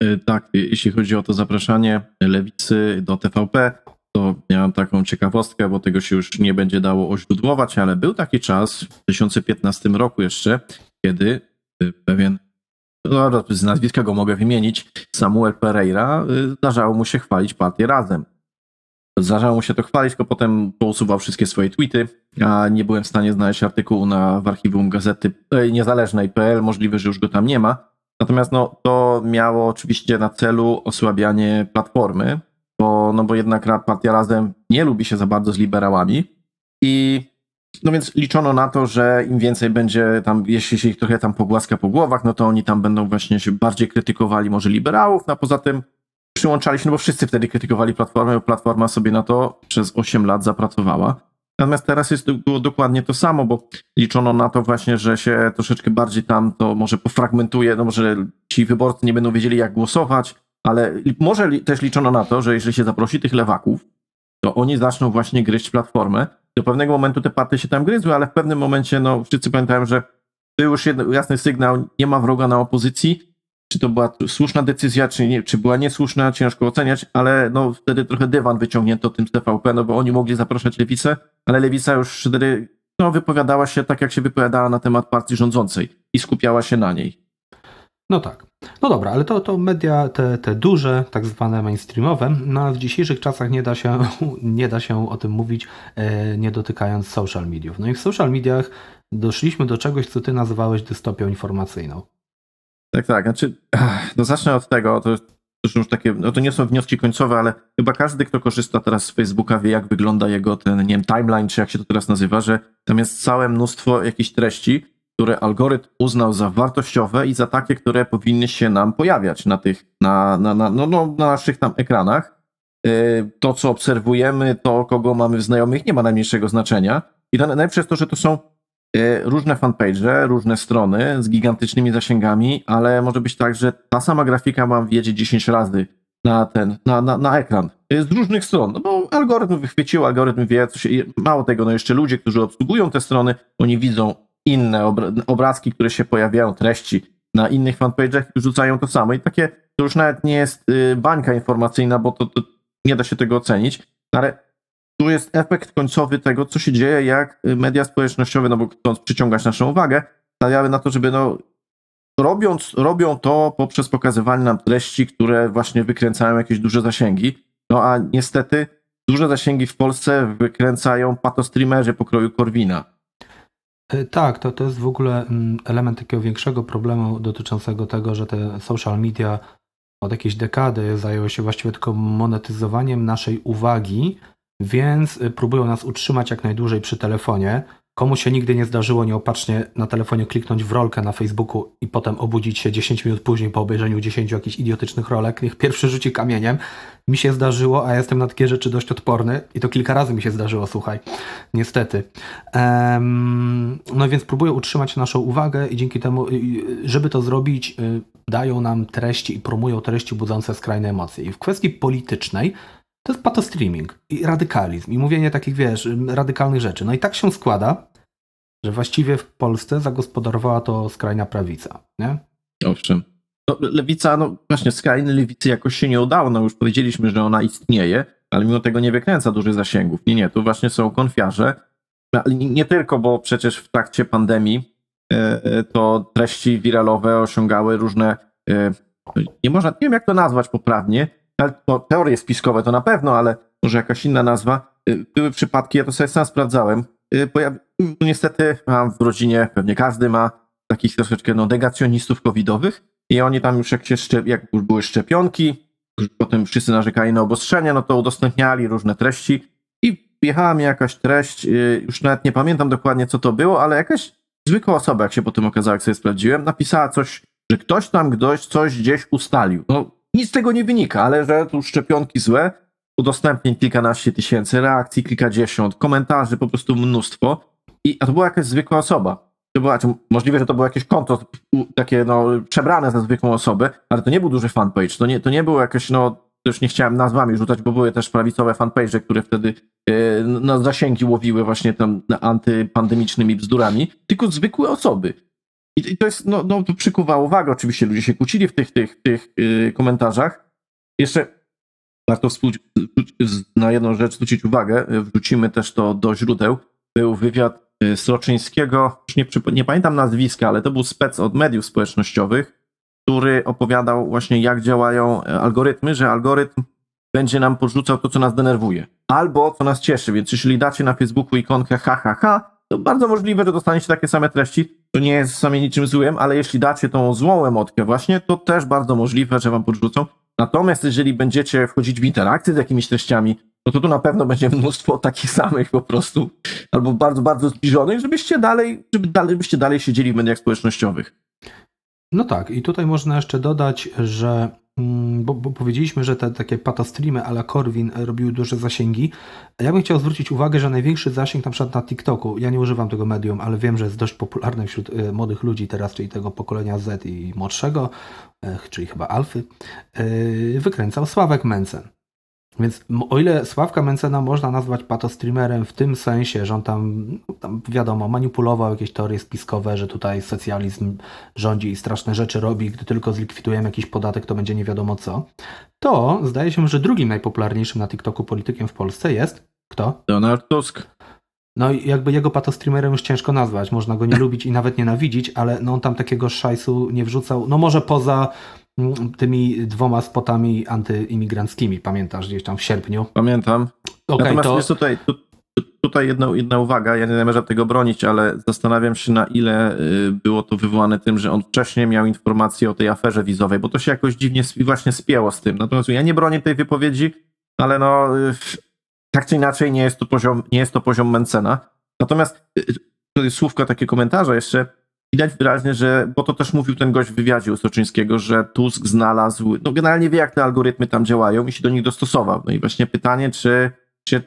E, tak, jeśli chodzi o to zapraszanie lewicy do TVP, to miałem taką ciekawostkę, bo tego się już nie będzie dało oźródłować, ale był taki czas w 2015 roku jeszcze, kiedy e, pewien no, z nazwiska go mogę wymienić, Samuel Pereira, y, zdarzało mu się chwalić partię razem. Zdarzało mu się to chwalić, tylko potem pousuwał wszystkie swoje tweety, a nie byłem w stanie znaleźć artykułu na, w archiwum gazety e, niezależnej.pl, możliwe, że już go tam nie ma. Natomiast no, to miało oczywiście na celu osłabianie platformy, bo, no bo jednak partia razem nie lubi się za bardzo z liberałami i no więc liczono na to, że im więcej będzie tam, jeśli się ich trochę tam pogłaska po głowach, no to oni tam będą właśnie się bardziej krytykowali może liberałów, no a poza tym przyłączali się, no bo wszyscy wtedy krytykowali Platformę, bo Platforma sobie na to przez 8 lat zapracowała. Natomiast teraz jest, było dokładnie to samo, bo liczono na to właśnie, że się troszeczkę bardziej tam to może pofragmentuje, no może ci wyborcy nie będą wiedzieli jak głosować, ale może też liczono na to, że jeżeli się zaprosi tych lewaków, to oni zaczną właśnie gryźć Platformę, do pewnego momentu te partie się tam gryzły, ale w pewnym momencie no, wszyscy pamiętają, że był już jedno, jasny sygnał, nie ma wroga na opozycji. Czy to była słuszna decyzja, czy, nie, czy była niesłuszna, ciężko oceniać, ale no, wtedy trochę dywan wyciągnięto tym z TVP, no bo oni mogli zapraszać lewicę, ale lewica już wtedy no, wypowiadała się tak, jak się wypowiadała na temat partii rządzącej i skupiała się na niej. No tak. No dobra, ale to, to media te, te duże, tak zwane mainstreamowe, no w dzisiejszych czasach nie da się, nie da się o tym mówić, e, nie dotykając social mediów. No i w social mediach doszliśmy do czegoś, co ty nazywałeś dystopią informacyjną. Tak, tak. Znaczy, no zacznę od tego, to, już takie, no to nie są wnioski końcowe, ale chyba każdy, kto korzysta teraz z Facebooka, wie, jak wygląda jego ten, nie wiem, timeline, czy jak się to teraz nazywa, że tam jest całe mnóstwo jakichś treści, które algorytm uznał za wartościowe i za takie, które powinny się nam pojawiać na tych, na, na, na, no, no, na naszych tam ekranach. Y, to, co obserwujemy, to, kogo mamy w znajomych, nie ma najmniejszego znaczenia. I najlepsze jest to, że to są y, różne fanpage, różne strony z gigantycznymi zasięgami, ale może być tak, że ta sama grafika ma wjedzie 10 razy na ten, na, na, na ekran y, z różnych stron, no bo algorytm wychwycił, algorytm wie, co się, mało tego, no jeszcze ludzie, którzy obsługują te strony, oni widzą inne obrazki, które się pojawiają, treści na innych fanpage'ach i rzucają to samo. I takie, to już nawet nie jest y, bańka informacyjna, bo to, to nie da się tego ocenić, ale tu jest efekt końcowy tego, co się dzieje, jak media społecznościowe, no bo chcąc przyciągać naszą uwagę, stawiały na to, żeby no, robiąc, robią to poprzez pokazywanie nam treści, które właśnie wykręcają jakieś duże zasięgi. No a niestety duże zasięgi w Polsce wykręcają patostreamerzy pokroju Korwina. E, tak, to, to jest w ogóle mm, element takiego większego problemu dotyczącego tego, że te social media od jakiejś dekady zajęły się właściwie tylko monetyzowaniem naszej uwagi, więc y, próbują nas utrzymać jak najdłużej przy telefonie. Komu się nigdy nie zdarzyło nieopatrznie na telefonie kliknąć w rolkę na Facebooku i potem obudzić się 10 minut później po obejrzeniu 10 jakichś idiotycznych rolek, niech pierwszy rzuci kamieniem. Mi się zdarzyło, a jestem na takie rzeczy dość odporny i to kilka razy mi się zdarzyło, słuchaj. Niestety. Um, no więc próbuję utrzymać naszą uwagę i dzięki temu, żeby to zrobić, y, dają nam treści i promują treści budzące skrajne emocje. I w kwestii politycznej to jest patostreaming i radykalizm i mówienie takich, wiesz, radykalnych rzeczy. No i tak się składa, że właściwie w Polsce zagospodarowała to skrajna prawica, nie? Owszem. No, lewica, no właśnie skrajnej lewicy jakoś się nie udało, no już powiedzieliśmy, że ona istnieje, ale mimo tego nie wykręca dużych zasięgów. Nie, nie, tu właśnie są konfiarze. No, nie tylko, bo przecież w trakcie pandemii e, e, to treści wiralowe osiągały różne, e, nie można, nie wiem jak to nazwać poprawnie, no, teorie spiskowe to na pewno, ale może jakaś inna nazwa. Były przypadki, ja to sobie sam sprawdzałem. No, niestety mam w rodzinie, pewnie każdy ma takich troszeczkę no, negacjonistów covidowych i oni tam już jak, się szczep, jak już były szczepionki, potem wszyscy narzekali na obostrzenia, no to udostępniali różne treści i wjechała mi jakaś treść, y, już nawet nie pamiętam dokładnie co to było, ale jakaś zwykła osoba, jak się potem okazało, jak sobie sprawdziłem, napisała coś, że ktoś tam ktoś coś gdzieś ustalił. No nic z tego nie wynika, ale że tu szczepionki złe, udostępnień kilkanaście tysięcy, reakcji kilkadziesiąt, komentarzy po prostu mnóstwo. I, a to była jakaś zwykła osoba. To była, możliwe, że to było jakieś konto takie no, przebrane za zwykłą osobę, ale to nie był duży fanpage. To nie, to nie było jakieś, no, też nie chciałem nazwami rzucać, bo były też prawicowe fanpage, które wtedy yy, no, zasięgi łowiły właśnie tam antypandemicznymi bzdurami, tylko zwykłe osoby. I, to jest, no, no to przykuwa uwagę, oczywiście ludzie się kłócili w tych, tych, tych yy, komentarzach. Jeszcze warto na jedną rzecz zwrócić uwagę, wrzucimy też to do źródeł. Był wywiad Sroczyńskiego, już nie, nie pamiętam nazwiska, ale to był spec od mediów społecznościowych, który opowiadał właśnie jak działają e, algorytmy, że algorytm będzie nam podrzucał to, co nas denerwuje, albo co nas cieszy, więc jeśli dacie na Facebooku ikonkę ha, ha, ha, to bardzo możliwe, że dostaniecie takie same treści. To nie jest sami niczym złym, ale jeśli dacie tą złą emotkę właśnie, to też bardzo możliwe, że wam podrzucą. Natomiast jeżeli będziecie wchodzić w interakcję z jakimiś treściami, no to tu na pewno będzie mnóstwo takich samych po prostu, albo bardzo, bardzo zbliżonych, żebyście dalej, żeby dalej, żebyście dalej siedzieli w mediach społecznościowych. No tak, i tutaj można jeszcze dodać, że Mm, bo, bo, powiedzieliśmy, że te takie patostreamy ala Corwin robiły duże zasięgi. Ja bym chciał zwrócić uwagę, że największy zasięg na przykład na TikToku, ja nie używam tego medium, ale wiem, że jest dość popularny wśród y, młodych ludzi teraz, czyli tego pokolenia Z i młodszego, czyli chyba Alfy, y, wykręcał Sławek Mencen. Więc o ile Sławka Mencena można nazwać patostreamerem w tym sensie, że on tam, no, tam, wiadomo, manipulował jakieś teorie spiskowe, że tutaj socjalizm rządzi i straszne rzeczy robi, gdy tylko zlikwidujemy jakiś podatek, to będzie nie wiadomo co, to zdaje się, że drugim najpopularniejszym na TikToku politykiem w Polsce jest kto? Donald Tusk. No i jakby jego patostreamerem już ciężko nazwać, można go nie lubić i nawet nienawidzić, ale no on tam takiego szajsu nie wrzucał, no może poza tymi dwoma spotami antyimigranckimi, pamiętasz, gdzieś tam w sierpniu. Pamiętam. Okay, Natomiast to... jest tutaj, tu, tutaj jedna, jedna uwaga, ja nie zamierzam tego bronić, ale zastanawiam się na ile y, było to wywołane tym, że on wcześniej miał informacje o tej aferze wizowej, bo to się jakoś dziwnie właśnie spięło z tym. Natomiast ja nie bronię tej wypowiedzi, ale no y, tak czy inaczej nie jest to poziom, nie jest to poziom Mencena. Natomiast y, jest słówko, takie komentarze jeszcze, Widać wyraźnie, że, bo to też mówił ten gość w wywiadzie u Soczyńskiego, że Tusk znalazł, no generalnie wie jak te algorytmy tam działają i się do nich dostosował. No i właśnie pytanie, czy, czy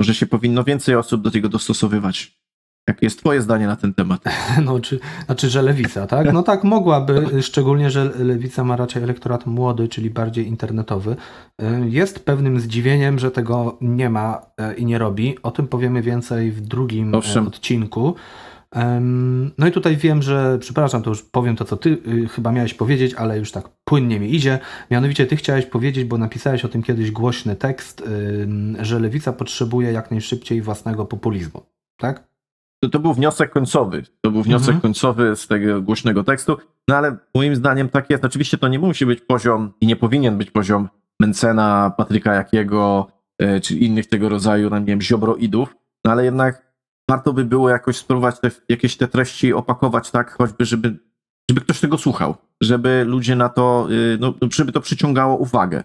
może się powinno więcej osób do tego dostosowywać? Jakie jest twoje zdanie na ten temat? No, czy, znaczy, że lewica, tak? No tak, mogłaby, szczególnie, że lewica ma raczej elektorat młody, czyli bardziej internetowy. Jest pewnym zdziwieniem, że tego nie ma e, i nie robi. O tym powiemy więcej w drugim e, Owszem. odcinku. No i tutaj wiem, że, przepraszam, to już powiem to, co ty y, chyba miałeś powiedzieć, ale już tak płynnie mi idzie. Mianowicie ty chciałeś powiedzieć, bo napisałeś o tym kiedyś głośny tekst, że lewica potrzebuje jak najszybciej własnego populizmu, tak? To, to był wniosek końcowy. To był wniosek mhm. końcowy z tego głośnego tekstu. No ale moim zdaniem tak jest. Oczywiście to nie musi być poziom i nie powinien być poziom Mencena, Patryka Jakiego, e, czy innych tego rodzaju, no nie wiem, ziobroidów, no ale jednak warto by było jakoś spróbować te, jakieś te treści opakować tak, choćby, żeby, żeby ktoś tego słuchał, żeby ludzie na to, y, no, żeby to przyciągało uwagę.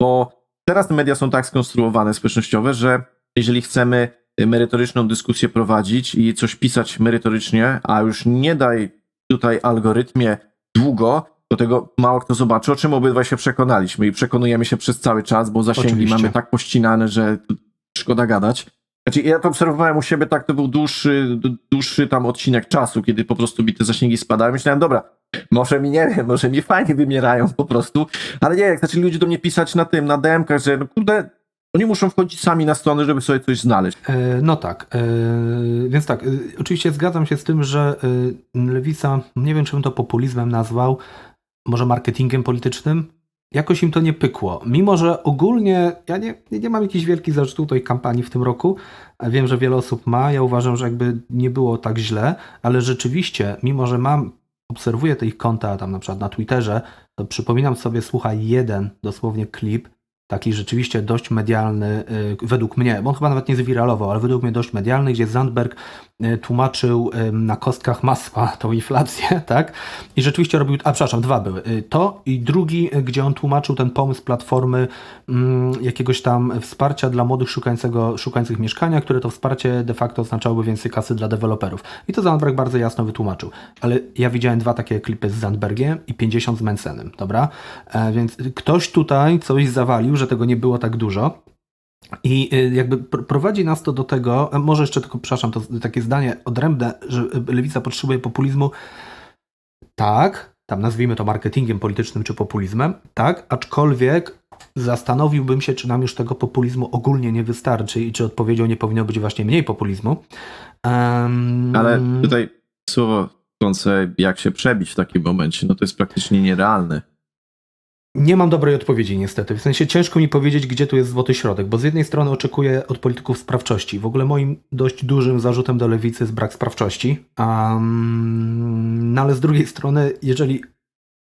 Bo teraz te media są tak skonstruowane społecznościowe, że jeżeli chcemy merytoryczną dyskusję prowadzić i coś pisać merytorycznie, a już nie daj tutaj algorytmie długo, do tego mało kto zobaczy, o czym obydwaj się przekonaliśmy i przekonujemy się przez cały czas, bo zasięgi Oczywiście. mamy tak pościnane, że szkoda gadać. Znaczy, ja to obserwowałem u siebie, tak to był dłuższy, dłuższy tam odcinek czasu, kiedy po prostu mi te zasięgi spadały. Myślałem, dobra, może mi nie wiem, może mi fajnie wymierają po prostu, ale nie, jak zaczęli ludzie do mnie pisać na tym, na DM-kach, że no kurde, oni muszą wchodzić sami na strony, żeby sobie coś znaleźć. E, No tak, e, więc tak, e, oczywiście zgadzam się z tym, że lewica, nie wiem czy bym to populizmem nazwał, może marketingiem politycznym, jakoś im to nie pykło. Mimo, że ogólnie ja nie, nie mam jakichś wielkich zarzutów tej kampanii w tym roku, wiem, że wiele osób ma, ja uważam, że jakby nie było tak źle, ale rzeczywiście, mimo, że mam, obserwuję te ich konta tam na przykład na Twitterze, to przypominam sobie, słuchaj, jeden dosłownie klip, taki rzeczywiście dość medialny, y, według mnie, bo on chyba nawet nie zwiralował, ale według mnie dość medialny, gdzie Zandberg y, tłumaczył na kostkach masła tą inflację, tak? I rzeczywiście robił, a przepraszam, dwa były. Y, To i drugi, gdzie on tłumaczył ten pomysł platformy mm, jakiegoś tam wsparcia dla młodych szukającego, szukających mieszkania, które to wsparcie de facto oznaczałoby więcej kasy dla deweloperów. I to Zandberg bardzo jasno wytłumaczył. Ale ja widziałem dwa takie klipy z Zandbergiem i 50 z Mensenem, dobra? E, więc ktoś tutaj coś zawalił, że tego nie było tak dużo. I y, jakby pr- prowadzi nas to do tego, a może jeszcze tylko, przepraszam, to takie zdanie odrębne, że y, lewica potrzebuje populizmu. Tak, tam nazwijmy to marketingiem politycznym czy populizmem, tak, aczkolwiek zastanowiłbym się, czy nam już tego populizmu ogólnie nie wystarczy i czy odpowiedzią nie powinno być właśnie mniej populizmu. Em, Ale tutaj słowo jak się przebić w takim momencie, no to jest praktycznie nierealne. Nie mam dobrej odpowiedzi niestety. W sensie ciężko mi powiedzieć, gdzie tu jest złoty środek, bo z jednej strony oczekuję od polityków sprawczości. W ogóle moim dość dużym zarzutem do lewicy jest brak sprawczości. Um, no ale z drugiej strony, jeżeli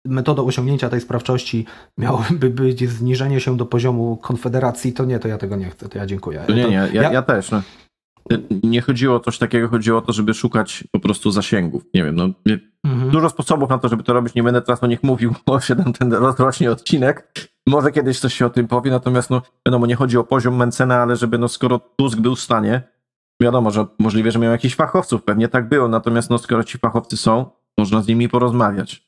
metodą osiągnięcia tej sprawczości miałoby być zniżenie się do poziomu konfederacji, to nie, to ja tego nie chcę, to ja dziękuję. Nie, To nie, ja, ja- ja też. No. Nie chodziło o coś takiego, chodziło o to, żeby szukać po prostu zasięgów. Nie wiem, no, Mhm. dużo sposobów na to, żeby to robić. Nie będę teraz o nich mówił, bo się nam ten rozrośnie odcinek. Może kiedyś coś się o tym powie, natomiast no, wiadomo, nie chodzi o poziom Mencena, ale żeby, no, skoro Tusk był w stanie, wiadomo, że możliwe, że miał jakichś fachowców, pewnie tak było, natomiast no, skoro ci fachowcy są, można z nimi porozmawiać.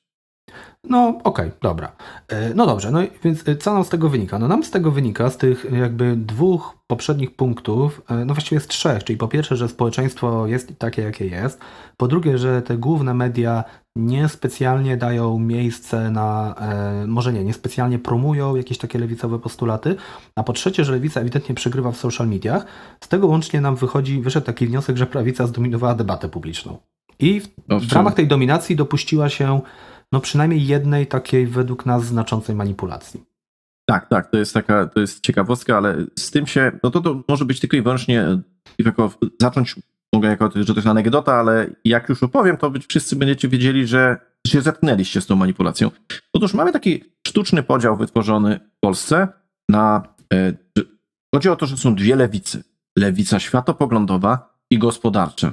No, okej, dobra. E, No dobrze, no więc e, co nam z tego wynika? No nam z tego wynika, z tych e, jakby dwóch poprzednich punktów, no właściwie z trzech, czyli po pierwsze, że społeczeństwo jest takie, jakie jest, po drugie, że te główne media niespecjalnie dają miejsce na, może nie, niespecjalnie promują jakieś takie lewicowe postulaty, a po trzecie, że lewica ewidentnie przegrywa w social mediach. Z tego łącznie nam wychodzi, wyszedł taki wniosek, że prawica zdominowała debatę publiczną. I w, w Owszem. ramach tej dominacji dopuściła się no przynajmniej jednej takiej według nas znaczącej manipulacji. Tak, tak, to jest taka, to jest ciekawostka, ale z tym się, no to, to może być tylko i wyłącznie, jako, zacząć mogę jako, że to jest anegdota, ale jak już opowiem, to wszyscy będziecie wiedzieli, że się zetknęliście z tą manipulacją. Otóż mamy taki sztuczny podział wytworzony w Polsce na, e, chodzi o to, że są dwie lewicy. Lewica światopoglądowa i gospodarcza.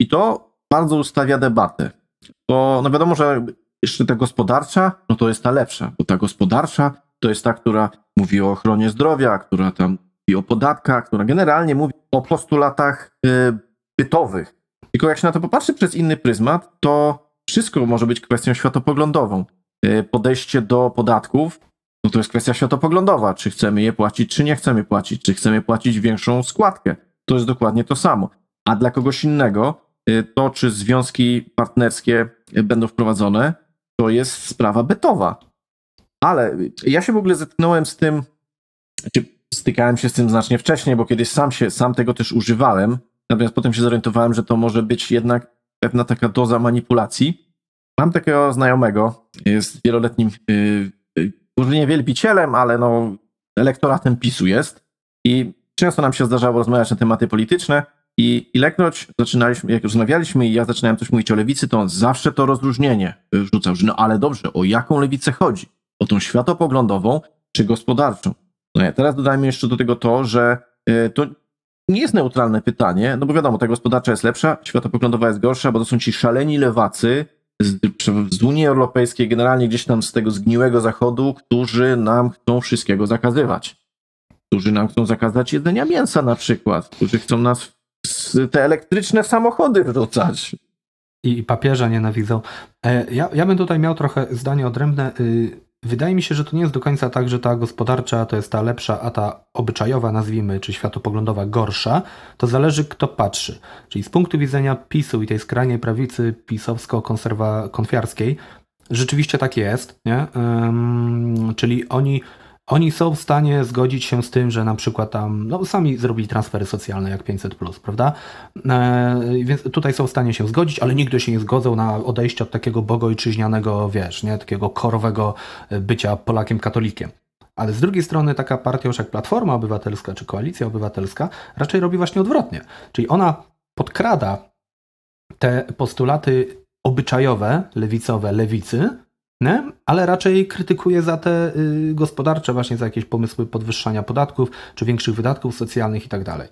I to bardzo ustawia debatę, bo no wiadomo, że jeszcze ta gospodarcza, no to jest ta lepsza, bo ta gospodarcza to jest ta, która mówi o ochronie zdrowia, która tam mówi o podatkach, która generalnie mówi o postulatach y, bytowych. Tylko jak się na to popatrzy przez inny pryzmat, to wszystko może być kwestią światopoglądową. Y, podejście do podatków, no to jest kwestia światopoglądowa. Czy chcemy je płacić, czy nie chcemy płacić, czy chcemy płacić większą składkę. To jest dokładnie to samo. A dla kogoś innego y, to, czy związki partnerskie będą wprowadzone, to jest sprawa bytowa. Ale ja się w ogóle zetknąłem z tym, czy stykałem się z tym znacznie wcześniej, bo kiedyś sam się, sam tego też używałem, natomiast potem się zorientowałem, że to może być jednak pewna taka doza manipulacji. Mam takiego znajomego, jest wieloletnim, yy, może nie wielbicielem, ale no elektoratem PiSu jest i często nam się zdarzało rozmawiać na tematy polityczne i ilekroć zaczynaliśmy, jak rozmawialiśmy i ja zaczynałem coś mówić o lewicy, to on zawsze to rozróżnienie rzucał, że no ale dobrze, o jaką lewicę chodzi? O tą światopoglądową czy gospodarczą? No ja teraz dodajmy jeszcze do tego to, że y, to nie jest neutralne pytanie, no bo wiadomo, ta gospodarcza jest lepsza, światopoglądowa jest gorsza, bo to są ci szaleni lewacy z, z Unii Europejskiej, generalnie gdzieś tam z tego zgniłego zachodu, którzy nam chcą wszystkiego zakazywać. Którzy nam chcą zakazać jedzenia mięsa na przykład, którzy chcą nas te elektryczne samochody wrzucać. I papieża nienawidzą. E, ja, ja bym tutaj miał trochę zdanie odrębne. Y, wydaje mi się, że to nie jest do końca tak, że ta gospodarcza to jest ta lepsza, a ta obyczajowa, nazwijmy, czy światopoglądowa gorsza. To zależy, kto patrzy. Czyli z punktu widzenia PiSu i tej skrajnej prawicy pisowsko-konfiarskiej, rzeczywiście tak jest. Nie? czyli oni oni są w stanie zgodzić się z tym, że na przykład tam, no sami zrobili transfery socjalne jak 500, prawda? E, więc tutaj są w stanie się zgodzić, ale nigdy się nie zgodzą na odejście od takiego bogojczyźnianego, wiesz, nie, takiego korowego bycia Polakiem katolikiem. Ale z drugiej strony taka partia już jak Platforma Obywatelska czy Koalicja Obywatelska raczej robi właśnie odwrotnie. Czyli ona podkrada te postulaty obyczajowe, lewicowe, lewicy? Ale raczej krytykuje za te y, gospodarcze, właśnie za jakieś pomysły podwyższania podatków, czy większych wydatków socjalnych i tak dalej.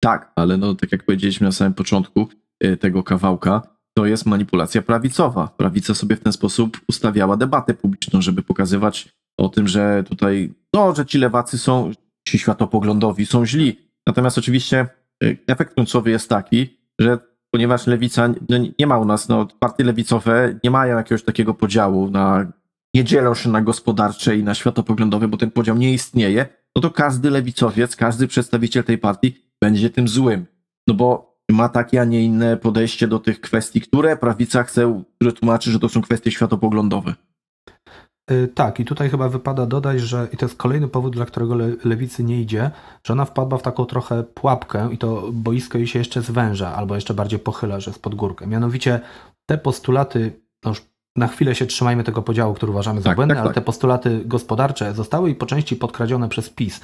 Tak, ale no, tak jak powiedzieliśmy na samym początku y, tego kawałka, to jest manipulacja prawicowa. Prawica sobie w ten sposób ustawiała debatę publiczną, żeby pokazywać o tym, że tutaj, no, że ci lewacy są, ci światopoglądowi są źli. Natomiast oczywiście y, efekt końcowy jest taki, że ponieważ lewica no, nie ma u nas, no, partie lewicowe nie mają jakiegoś takiego podziału na, nie dzielą się na gospodarcze i na światopoglądowe, bo ten podział nie istnieje, no to każdy lewicowiec, każdy przedstawiciel tej partii będzie tym złym. No bo ma takie, a nie inne podejście do tych kwestii, które prawica chce, które tłumaczy, że to są kwestie światopoglądowe. Y, tak, i tutaj chyba wypada dodać, że i to jest kolejny powód, dla którego le, lewicy nie idzie, że ona wpadła w taką trochę pułapkę i to boisko jej się jeszcze zwęża, albo jeszcze bardziej pochyla, że jest pod górkę. Mianowicie te postulaty, no już na chwilę się trzymajmy tego podziału, który uważamy za tak, błędny, tak, ale tak. te postulaty gospodarcze zostały i po części podkradzione przez PiS.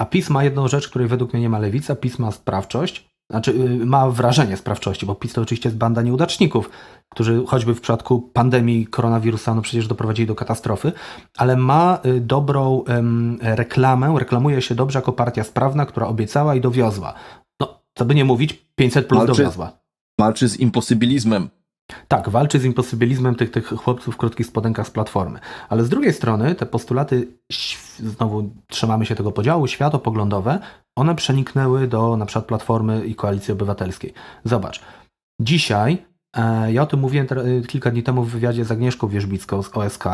A PiS ma jedną rzecz, której według mnie nie ma lewica, PiS ma sprawczość, znaczy y, ma wrażenie sprawczości, bo PiS to oczywiście jest banda nieudaczników, którzy choćby w przypadku pandemii koronawirusa no przecież doprowadzili do katastrofy, ale ma y, dobrą reklamę, reklamuje się dobrze jako partia sprawna, która obiecała i dowiozła. No, co by nie mówić, 500 plus walczy, dowiozła. Walczy z imposybilizmem. Tak, walczy z imposybilizmem tych, tych chłopców w krótkich spodenkach z Platformy. Ale z drugiej strony te postulaty, znowu trzymamy się tego podziału, światopoglądowe, one przeniknęły do na przykład Platformy i Koalicji Obywatelskiej. Zobacz, dzisiaj, e, ja o tym mówiłem kilka dni temu w wywiadzie z Agnieszką Wierzbicką z OSK,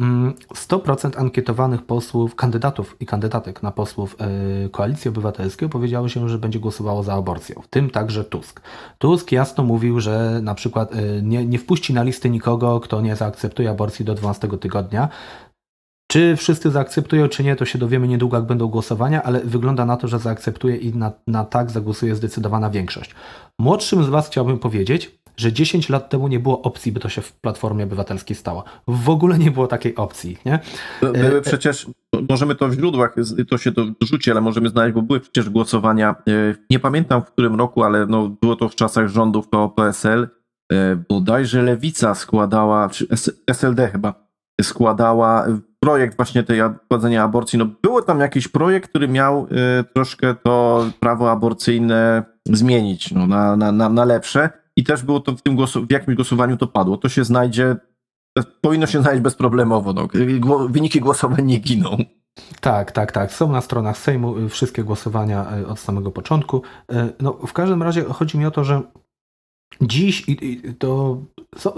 100% mm, ankietowanych posłów, kandydatów i kandydatek na posłów e, Koalicji Obywatelskiej powiedziało się, że będzie głosowało za aborcją, w tym także Tusk. Tusk jasno mówił, że na przykład e, nie, nie wpuści na listy nikogo, kto nie zaakceptuje aborcji do 12 tygodnia. Czy wszyscy zaakceptują, czy nie, to się dowiemy niedługo, jak będą głosowania, ale wygląda na to, że zaakceptuje i na, na tak zagłosuje zdecydowana większość. Młodszym z Was chciałbym powiedzieć, że 10 lat temu nie było opcji, by to się w Platformie Obywatelskiej stało. W ogóle nie było takiej opcji. Nie? Były e, przecież, możemy to w źródłach, to się to dorzuci, ale możemy znaleźć, bo były przecież głosowania, e, nie pamiętam w którym roku, ale no, było to w czasach rządów PO-PSL, e, bodajże Lewica składała, czy SLD chyba, składała projekt właśnie tej wprowadzenia aborcji. No, było tam jakiś projekt, który miał troszkę to prawo aborcyjne zmienić no, na, na, na, na lepsze i też było to w tym głosu, w jakimś głosowaniu to padło. To się znajdzie, powinno się znaleźć bezproblemowo. No. Wyniki głosowań nie giną. Tak, tak, tak. Są na stronach Sejmu y, wszystkie głosowania y, od samego początku. Y, no, w każdym razie chodzi mi o to, że Dziś to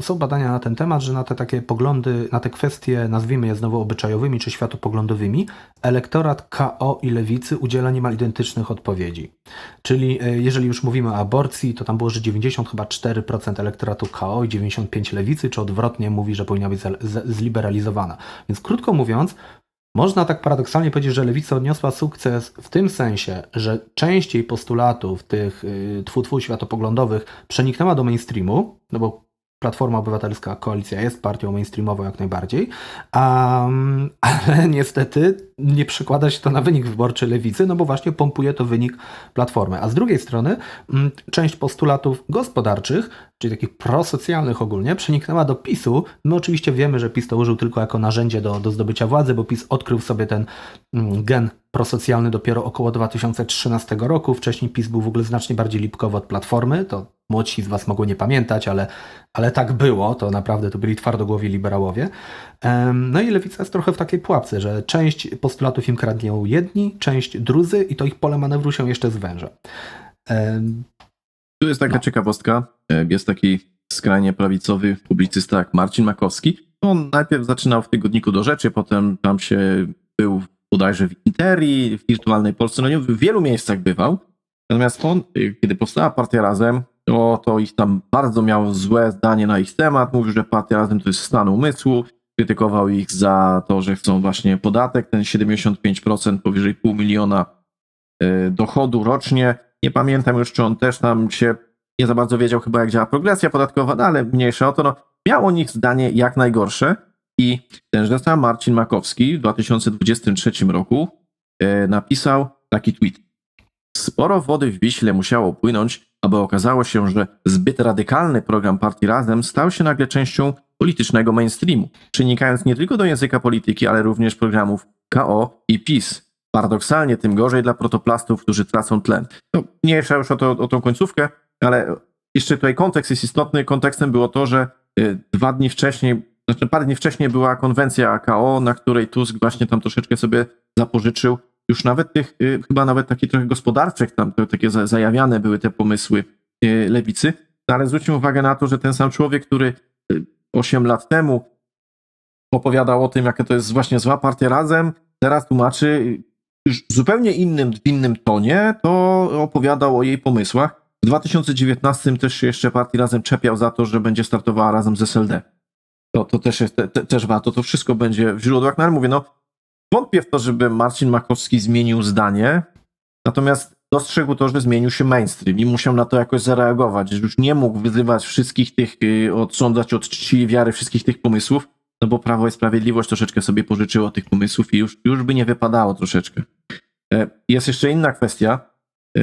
są badania na ten temat, że na te takie poglądy, na te kwestie, nazwijmy je znowu obyczajowymi czy światopoglądowymi, elektorat KO i lewicy udziela niemal identycznych odpowiedzi. Czyli e, jeżeli już mówimy o aborcji, to tam było, że 90 chyba 4% elektoratu KO i 95 lewicy, czy odwrotnie mówi, że powinna być zliberalizowana. Więc krótko mówiąc, można tak paradoksalnie powiedzieć, że lewica odniosła sukces w tym sensie, że część jej postulatów tych y, twu światopoglądowych przeniknęła do mainstreamu, no bo Platforma Obywatelska, koalicja jest partią mainstreamową jak najbardziej, um, ale niestety nie przekłada się to na wynik wyborczy lewicy, no bo właśnie pompuje to wynik Platformy. A z drugiej strony m, część postulatów gospodarczych, czyli takich prosocjalnych ogólnie, przeniknęła do PiSu. My oczywiście wiemy, że PiS to użył tylko jako narzędzie do, do zdobycia władzy, bo PiS odkrył sobie ten m, gen prosocjalny dopiero około 2013 roku. Wcześniej PiS był w ogóle znacznie bardziej lipkowy od Platformy, to młodsi z Was mogą nie pamiętać, ale, ale tak było, to naprawdę to byli twardogłowi liberałowie. No i Lewica jest trochę w takiej pułapce, że część postulatów im kradną jedni, część drudzy i to ich pole manewru się jeszcze zwęża. Tu jest taka no. ciekawostka. Jest taki skrajnie prawicowy publicysta jak Marcin Makowski. On najpierw zaczynał w tygodniku do rzeczy, potem tam się był bodajże w Interii, w Wirtualnej Polsce, no nie, w wielu miejscach bywał. Natomiast on, y, kiedy powstała Partia Razem, to, to ich tam bardzo miał złe zdanie na ich temat. Mówił, że Partia Razem to jest stan umysłu. Krytykował ich za to, że chcą właśnie podatek, ten 75% powyżej pół miliona y, dochodu rocznie. Nie pamiętam już, czy on też tam się nie za bardzo wiedział chyba, jak działa progresja podatkowa, no ale mniejsza o to. No, miał o nich zdanie jak najgorsze. I tenże sam Marcin Makowski w 2023 roku e, napisał taki tweet. Sporo wody w Wiśle musiało płynąć, aby okazało się, że zbyt radykalny program partii Razem stał się nagle częścią politycznego mainstreamu, przenikając nie tylko do języka polityki, ale również programów KO i PiS. Paradoksalnie tym gorzej dla protoplastów, którzy tracą tlen. No, mniejsza już o, to, o tą końcówkę, ale jeszcze tutaj kontekst jest istotny. Kontekstem było to, że y, dwa dni wcześniej znaczy parę dni wcześniej była konwencja AKO, na której Tusk właśnie tam troszeczkę sobie zapożyczył już nawet tych, y, chyba nawet takich trochę gospodarczych, tam takie zajawiane były te pomysły y, lewicy. No, ale zwróćmy uwagę na to, że ten sam człowiek, który 8 y, lat temu opowiadał o tym, jaka to jest właśnie zła partia razem, teraz tłumaczy w zupełnie innym, w innym tonie, to opowiadał o jej pomysłach. W 2019 też się jeszcze partii razem czepiał za to, że będzie startowała razem z SLD to, to też, jest, te, też warto, to wszystko będzie w źródłach. No ale mówię, no wątpię w to, żeby Marcin Makowski zmienił zdanie, natomiast dostrzegł to, że zmienił się mainstream i musiał na to jakoś zareagować, że już nie mógł wyzywać wszystkich tych, y, odsądzać od czci i wiary wszystkich tych pomysłów, no bo Prawo i Sprawiedliwość troszeczkę sobie pożyczyło tych pomysłów i już, już by nie wypadało troszeczkę. E, jest jeszcze inna kwestia, e,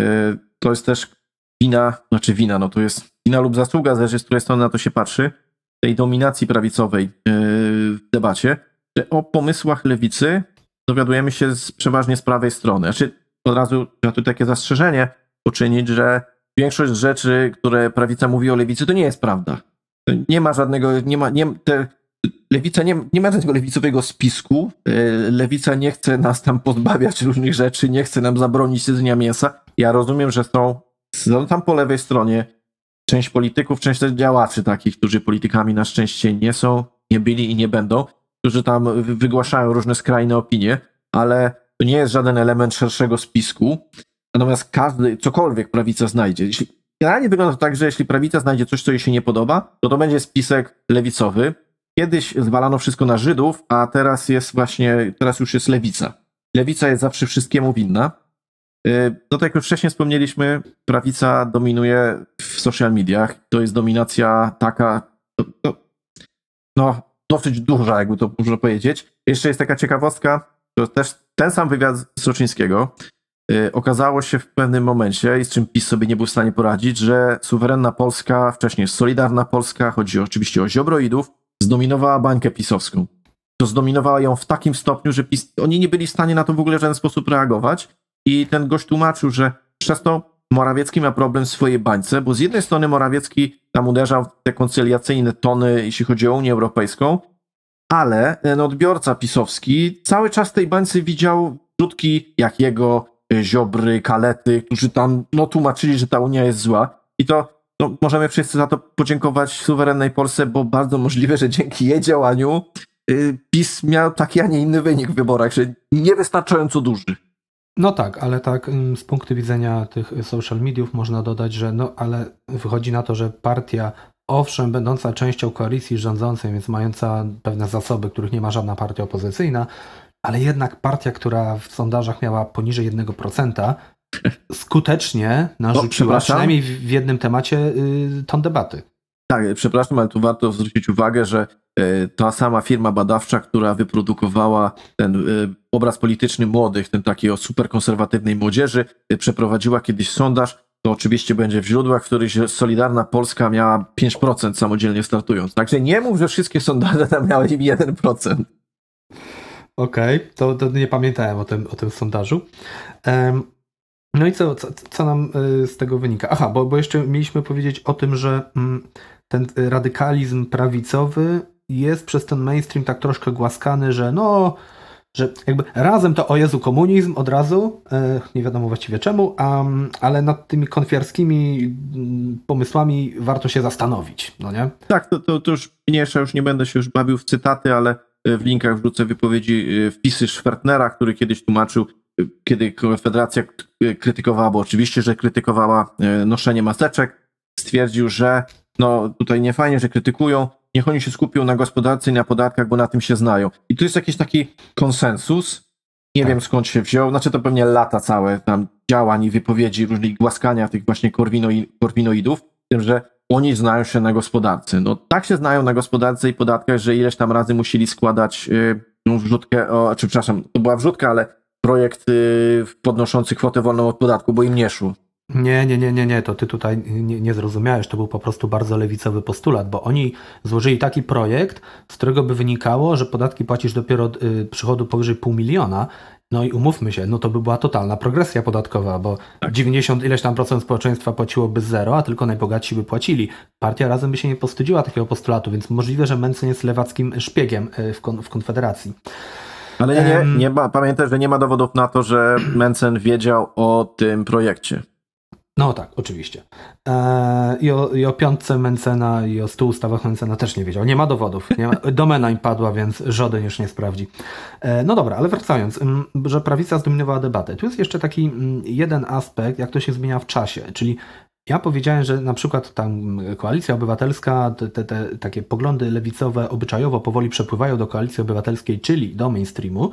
to jest też wina, znaczy wina, no to jest wina lub zasługa, zależy z której strony na to się patrzy, tej dominacji prawicowej e, w debacie, że o pomysłach lewicy dowiadujemy się z, przeważnie z prawej strony. Znaczy, od razu trzeba tu takie zastrzeżenie poczynić, że większość rzeczy, które prawica mówi o lewicy, to nie jest prawda. Nie ma żadnego, nie ma, nie, te, lewica nie, nie ma żadnego lewicowego spisku. E, lewica nie chce nas tam pozbawiać różnych rzeczy, nie chce nam zabronić jedzenia mięsa. Ja rozumiem, że są, są tam po lewej stronie część polityków, część działaczy takich, którzy politykami na szczęście nie są, nie byli i nie będą, którzy tam wygłaszają różne skrajne opinie, ale to nie jest żaden element szerszego spisku. Natomiast każdy, cokolwiek prawica znajdzie, jeśli, generalnie wygląda to tak, że jeśli prawica znajdzie coś, co jej się nie podoba, to to będzie spisek lewicowy. Kiedyś zwalano wszystko na Żydów, a teraz jest właśnie, teraz już jest lewica. Lewica jest zawsze wszystkiemu winna. Y, no tak jak już wcześniej wspomnieliśmy, prawica dominuje w social mediach. To jest dominacja taka, no, no dosyć duża, jakby to można powiedzieć. Jeszcze jest taka ciekawostka, to też ten sam wywiad z Soczyńskiego. Yy, okazało się w pewnym momencie, i z czym PiS sobie nie był w stanie poradzić, że suwerenna Polska, wcześniej Solidarna Polska, chodzi oczywiście o ziobroidów, zdominowała bańkę pisowską. To zdominowała ją w takim stopniu, że PiS, oni nie byli w stanie na to w ogóle w żaden sposób reagować i ten gość tłumaczył, że przez to Morawiecki ma problem w swojej bańce, bo z jednej strony Morawiecki tam uderzał w te koncyliacyjne tony, jeśli chodzi o Unię Europejską, ale ten odbiorca pisowski cały czas w tej bańce widział wrzutki jak jego e, Ziobry, Kalety, którzy tam no, tłumaczyli, że ta Unia jest zła. I to no, możemy wszyscy za to podziękować suwerennej Polsce, bo bardzo możliwe, że dzięki jej działaniu y, PiS miał taki, a nie inny wynik w wyborach, że niewystarczająco duży. No tak, ale tak mm, z punktu widzenia tych social mediów można dodać, że no ale wychodzi na to, że partia owszem będąca częścią koalicji rządzącej, więc mająca pewne zasoby, których nie ma żadna partia opozycyjna, ale jednak partia, która w sondażach miała poniżej 1%, skutecznie narzuciła no, przynajmniej w jednym temacie y, ton debaty. Tak, przepraszam, ale tu warto zwrócić uwagę, że e, ta sama firma badawcza, która wyprodukowała ten e, obraz polityczny młodych, ten taki o superkonserwatywnej młodzieży, e, przeprowadziła kiedyś sondaż. To oczywiście będzie w źródłach, w których Solidarna Polska miała 5% samodzielnie startując. Także nie mów, że wszystkie sondaże tam miały 1%. Okej, okay, to, to, nie pamiętałem o tym, o tym sondażu. Um, no i co, co, co nam z tego wynika? Aha, bo, bo jeszcze mieliśmy powiedzieć o tym, że mm, ten radykalizm prawicowy jest przez ten mainstream tak troszkę głaskany, że no że jakby razem to o Jezu komunizm od razu, e, nie wiadomo właściwie czemu, ale nad tymi konfiarskimi mm, pomysłami warto się zastanowić, no nie? Tak, to, to, to już mniejsza, już nie będę się już bawił w cytaty, ale e, w linkach wrzucę wypowiedzi, e, wpisy Schwertnera, który kiedyś tłumaczył, kiedy Konfederacja krytykowała, bo oczywiście, że krytykowała noszenie maseczek, stwierdził, że no tutaj nie fajnie, że krytykują, niech oni się skupią na gospodarce i na podatkach, bo na tym się znają. I tu jest jakiś taki konsensus, nie tak. wiem skąd się wziął, znaczy to pewnie lata całe tam działań i wypowiedzi, różnych głaskania tych właśnie korwinoidów, tym, że oni znają się na gospodarce. No tak się znają na gospodarce i podatkach, że ileś tam razy musieli składać yy, wrzutkę, o, czy przepraszam, to była wrzutka, ale projekt yy, podnoszący kwotę wolną od podatku, bo im nie szło. Nie, nie, nie, nie, nie, to ty tutaj nie, nie zrozumiałeś, to był po prostu bardzo lewicowy postulat, bo oni złożyli taki projekt, z którego by wynikało, że podatki płacisz dopiero od y, przychodu powyżej pół miliona, no i umówmy się, no to by była totalna progresja podatkowa, bo tak. 90 ileś tam procent społeczeństwa płaciłoby zero, a tylko najbogatsi by płacili. Partia razem by się nie postudziła takiego postulatu, więc możliwe, że Mencen jest lewackim szpiegiem y, w, kon w Konfederacji. Ale nie, nie, nie ma, pamiętaj, że nie ma dowodów na to, że Mencen wiedział o tym projekcie. No tak, oczywiście. Eee, i, o, I o piątce Mencena i o stu ustawach Mencena też nie wiedział. Nie ma dowodów. Nie ma, domena im padła, więc żaden już nie sprawdzi. Eee, no dobra, ale wracając, że prawica zdominowała debatę. Tu jest jeszcze taki jeden aspekt, jak to się zmienia w czasie, czyli ja powiedziałem, że na przykład tam koalicja obywatelska, te, te, takie poglądy lewicowe obyczajowo powoli przepływają do koalicji obywatelskiej, czyli do mainstreamu,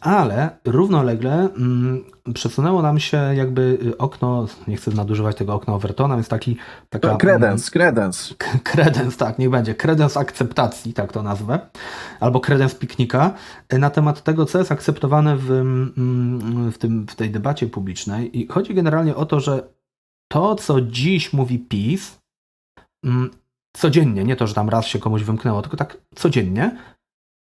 ale równolegle mm, przesunęło nam się jakby okno, nie chcę nadużywać tego okna Overtona, więc taki... Taka, kredens, kredens. Kredens, tak, niech będzie. Kredens akceptacji, tak to nazwę. Albo kredens piknika na temat tego, co jest akceptowane w, mm, w, tym, w tej debacie publicznej. I chodzi generalnie o to, że to, co dziś mówi PiS, mm, codziennie, nie to, że tam raz się komuś wymknęło, tylko tak codziennie,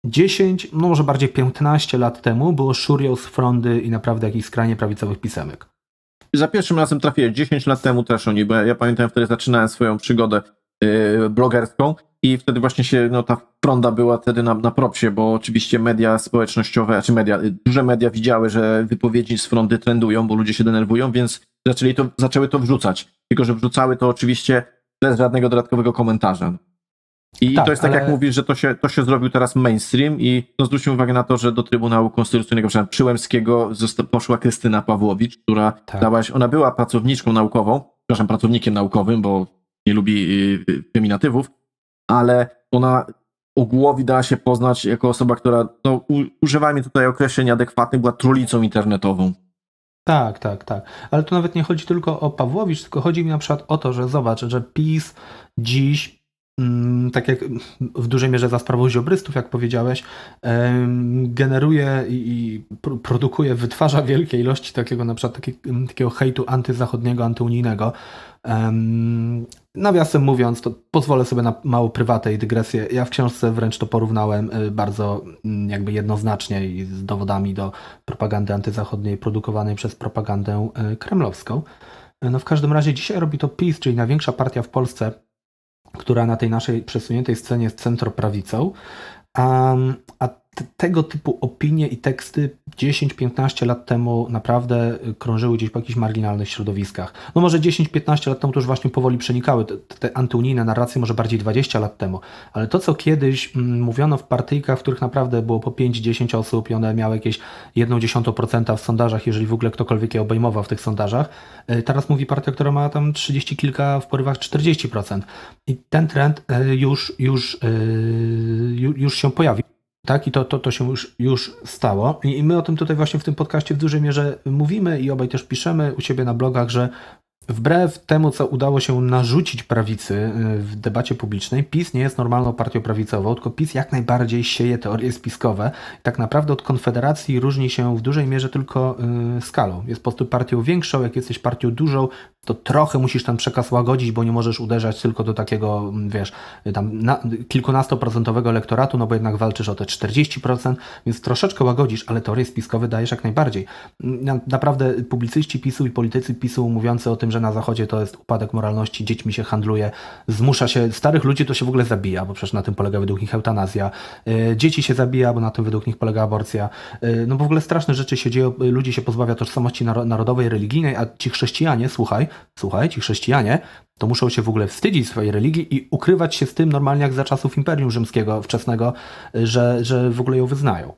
10, no może bardziej 15 lat temu było szurią z frondy i naprawdę jakichś skrajnie prawicowych pisemek. Za pierwszym razem trafiłem 10 lat temu też oni, bo ja pamiętam wtedy zaczynałem swoją przygodę yy, blogerską i wtedy właśnie się, no ta fronda była wtedy na, na propsie, bo oczywiście media społecznościowe, czy media, duże media widziały, że wypowiedzi z frondy trendują, bo ludzie się denerwują, więc zaczęli to, zaczęły to wrzucać. Tylko, że wrzucały to oczywiście bez żadnego dodatkowego komentarza. I tak, to jest tak, ale... jak mówisz, że to się, to się zrobił teraz mainstream i no zwróćmy uwagę na to, że do Trybunału Konstytucyjnego przepraszam, Przyłębskiego poszła Krystyna Pawłowicz, która tak. dałaś, ona była pracowniczką naukową, przepraszam, pracownikiem naukowym, bo nie lubi y, feminatywów, ale ona ogółowi dała się poznać jako osoba, która, no, używajmy tutaj określeń adekwatnych, była trulicą internetową. Tak, tak, tak. Ale tu nawet nie chodzi tylko o Pawłowicz, tylko chodzi mi na przykład o to, że zobacz, że PiS dziś Mm, tak jak w dużej mierze za sprawą ziobrystów, jak powiedziałeś, generuje i produkuje, wytwarza wielkie ilości takiego na przykład takiego hejtu antyzachodniego, antyunijnego. Nawiasem mówiąc, to pozwolę sobie na mało prywatę i dygresję. Ja w książce wręcz to porównałem y, bardzo mm, jakby jednoznacznie i z dowodami do propagandy antyzachodniej produkowanej przez propagandę y, kremlowską. No w każdym razie dzisiaj robi to PiS, czyli największa partia w Polsce, która na tej naszej przesuniętej scenie jest centroprawicą, a, a tego typu opinie i teksty 10-15 lat temu naprawdę krążyły gdzieś po jakichś marginalnych środowiskach. No może 10-15 lat temu to już właśnie powoli przenikały te, te antyunijne narracje, może bardziej 20 lat temu, ale to co kiedyś mm, mówiono w partyjkach, w których naprawdę było po 5-10 osób i one miały jakieś 1,1% w sondażach, jeżeli w ogóle ktokolwiek je obejmował w tych sondażach, y, teraz mówi partia, która ma tam 30 kilka, w porywach 40%. I ten trend y, już, już, y, już się pojawił. Tak, i to, to, to się już, już stało. I my o tym tutaj właśnie w tym podcaście w dużej mierze mówimy i obaj też piszemy u siebie na blogach, że Wbrew temu, co udało się narzucić prawicy y, w debacie publicznej, PiS nie jest normalną partią prawicową, tylko PiS jak najbardziej sieje teorie spiskowe. Tak naprawdę od Konfederacji różni się w dużej mierze tylko y, skalą. Jest po prostu partią większą, jak jesteś partią dużą, to trochę musisz ten przekaz łagodzić, bo nie możesz uderzać tylko do takiego, wiesz, tam na, kilkunastoprocentowego elektoratu, no bo jednak walczysz o te 40%, więc troszeczkę łagodzisz, ale teorie spiskowe dajesz jak najbardziej. Na, naprawdę publicyści PiSu i politycy PiSu mówiący o tym, że na zachodzie to jest upadek moralności, dziećmi się handluje, zmusza się, starych ludzi to się w ogóle zabija, bo przecież na tym polega według nich eutanazja. Y, dzieci się zabija, bo na tym według nich polega aborcja. Y, no w ogóle straszne rzeczy się dzieją, ludzi się pozbawia tożsamości narodowej, religijnej, a ci chrześcijanie, słuchaj, słuchaj, ci chrześcijanie to muszą się w ogóle wstydzić swojej religii i ukrywać się z tym normalnie jak za czasów Imperium Rzymskiego wczesnego, że, że w ogóle ją wyznają.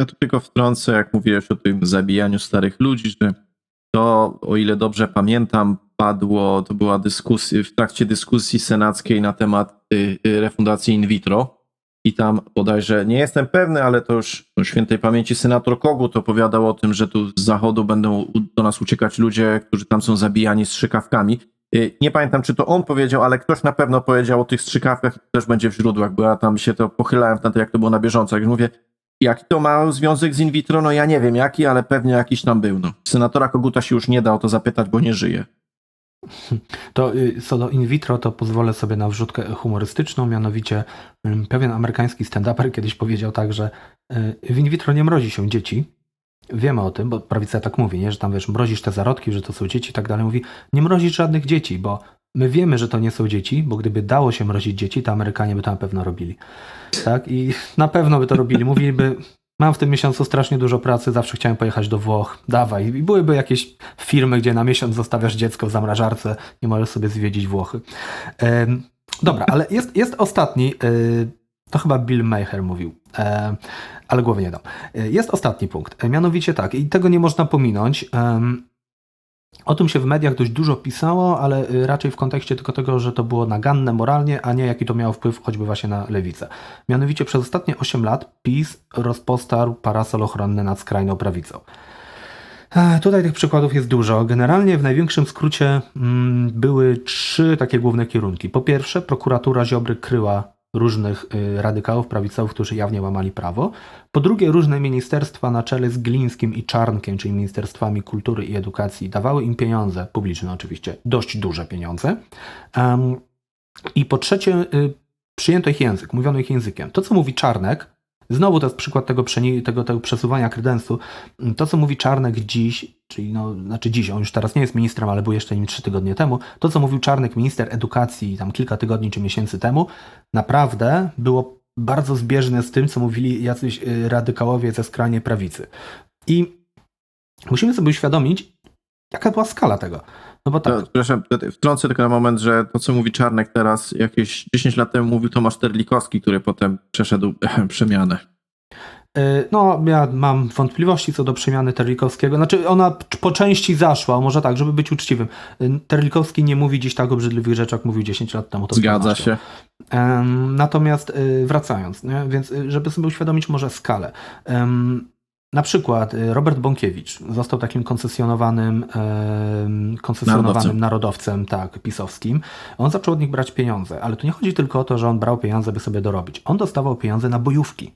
Ja tu tylko wtrącę, jak mówiłeś o tym zabijaniu starych ludzi, że to, o ile dobrze pamiętam, padło, to była dyskusja, w trakcie dyskusji senackiej na temat y, y, refundacji in vitro. I tam bodajże, nie jestem pewny, ale to już świętej pamięci senator Kogut opowiadał o tym, że tu z zachodu będą do nas uciekać ludzie, którzy tam są zabijani strzykawkami. Y, nie pamiętam, czy to on powiedział, ale ktoś na pewno powiedział o tych strzykawkach, też będzie w źródłach, bo ja tam się to pochylałem na to, jak to było na bieżąco. Jak mówię, Jaki to ma związek z in vitro? No ja nie wiem jaki, ale pewnie jakiś tam był. No. Senatora Koguta się już nie da o to zapytać, bo nie żyje. To y, co do in vitro, to pozwolę sobie na wrzutkę humorystyczną, mianowicie pewien amerykański stand-uper kiedyś powiedział tak, że y, w in vitro nie mrozi się dzieci. Wiemy o tym, bo prawica tak mówi, nie? że tam wiesz, mrozisz te zarodki, że to są dzieci i tak dalej. Mówi, nie mrozisz żadnych dzieci, bo My wiemy, że to nie są dzieci, bo gdyby dało się mrozić dzieci, to Amerykanie by to na pewno robili. Tak? I na pewno by to robili. Mówiliby, mam w tym miesiącu strasznie dużo pracy, zawsze chciałem pojechać do Włoch, dawaj. I byłyby jakieś firmy, gdzie na miesiąc zostawiasz dziecko w zamrażarce i możesz sobie zwiedzić Włochy. dobra, ale jest, jest ostatni, y, to chyba Bill Maher mówił, ale głowy nie dam. Y, jest ostatni punkt, mianowicie tak, i tego nie można pominąć. O tym się w mediach dość dużo pisało, ale y, raczej w kontekście tylko tego, że to było naganne moralnie, a nie jaki to miało wpływ choćby właśnie na lewicę. Mianowicie przez ostatnie 8 lat PiS rozpostarł parasol ochronny nad skrajną prawicą. Tutaj tych przykładów jest dużo. Generalnie w największym skrócie mm, były trzy takie główne kierunki. Po pierwsze, prokuratura Ziobry kryła różnych y, radykałów prawicowych, którzy jawnie łamali prawo. Po drugie, różne ministerstwa na czele z Glińskim i Czarnkiem, czyli Ministerstwami Kultury i Edukacji, dawały im pieniądze, publiczne oczywiście, dość duże pieniądze. I po trzecie, y, przyjęto ich język, mówiono ich językiem. To, co mówi Czarnek, Znowu to jest przykład tego, tego, tego przesuwania kredensu. To, co mówi Czarnek dziś, czyli no, znaczy dziś, on już teraz nie jest ministrem, ale był jeszcze nim trzy tygodnie temu, to, co mówił Czarnek, minister edukacji tam kilka tygodni czy miesięcy temu, naprawdę było bardzo zbieżne z tym, co mówili jacyś y, radykałowie ze skrajnej prawicy. I musimy sobie uświadomić, jaka była skala tego. No bo tak. To, przepraszam, wtrącę tylko na moment, że to, co mówi Czarnek teraz, jakieś 10 lat temu mówił Tomasz Terlikowski, który potem przeszedł przemianę. E, no, ja mam wątpliwości co do przemiany Terlikowskiego. Znaczy, ona po części zaszła, może tak, żeby być uczciwym. E, Terlikowski nie mówi dziś tak obrzydliwych rzeczy, jak mówił 10 lat temu. Zgadza się. Natomiast e, wracając, nie? więc żeby sobie uświadomić może skalę. Na przykład y, Robert Bąkiewicz został takim koncesjonowanym, koncesjonowanym narodowcem. narodowcem, tak, pisowskim. On zaczął od nich brać pieniądze, ale tu nie chodzi tylko o to, że on brał pieniądze, by sobie dorobić. On dostawał pieniądze na bojówki.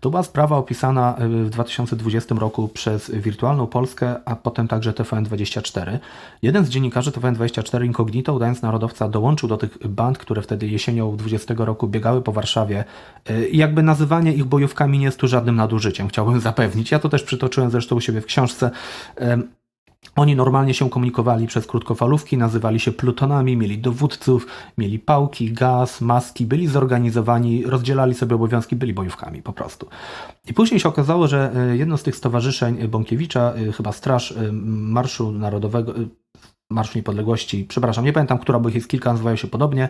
To była sprawa opisana y, w 2020 roku przez Wirtualną Polskę, a potem także TVN24. Jeden z dziennikarzy TVN24 Incognito, udając narodowca, dołączył do tych band, które wtedy jesienią 20 roku biegały po Warszawie. Y, I jakby nazywanie ich bojówkami nie jest tu żadnym nadużyciem, chciałbym zapewnić. Ja to też przytoczyłem zresztą u siebie w książce. Oni normalnie się komunikowali przez krótkofalówki, nazywali się plutonami, mieli dowódców, mieli pałki, gaz, maski, byli zorganizowani, rozdzielali sobie obowiązki, byli bojówkami po prostu. I później się okazało, że e, jedno z tych stowarzyszeń Bąkiewicza, e, chyba Straż e, Marszu Narodowego, Marszu Niepodległości, przepraszam, nie pamiętam, która, bo ich jest kilka, nazywają się podobnie,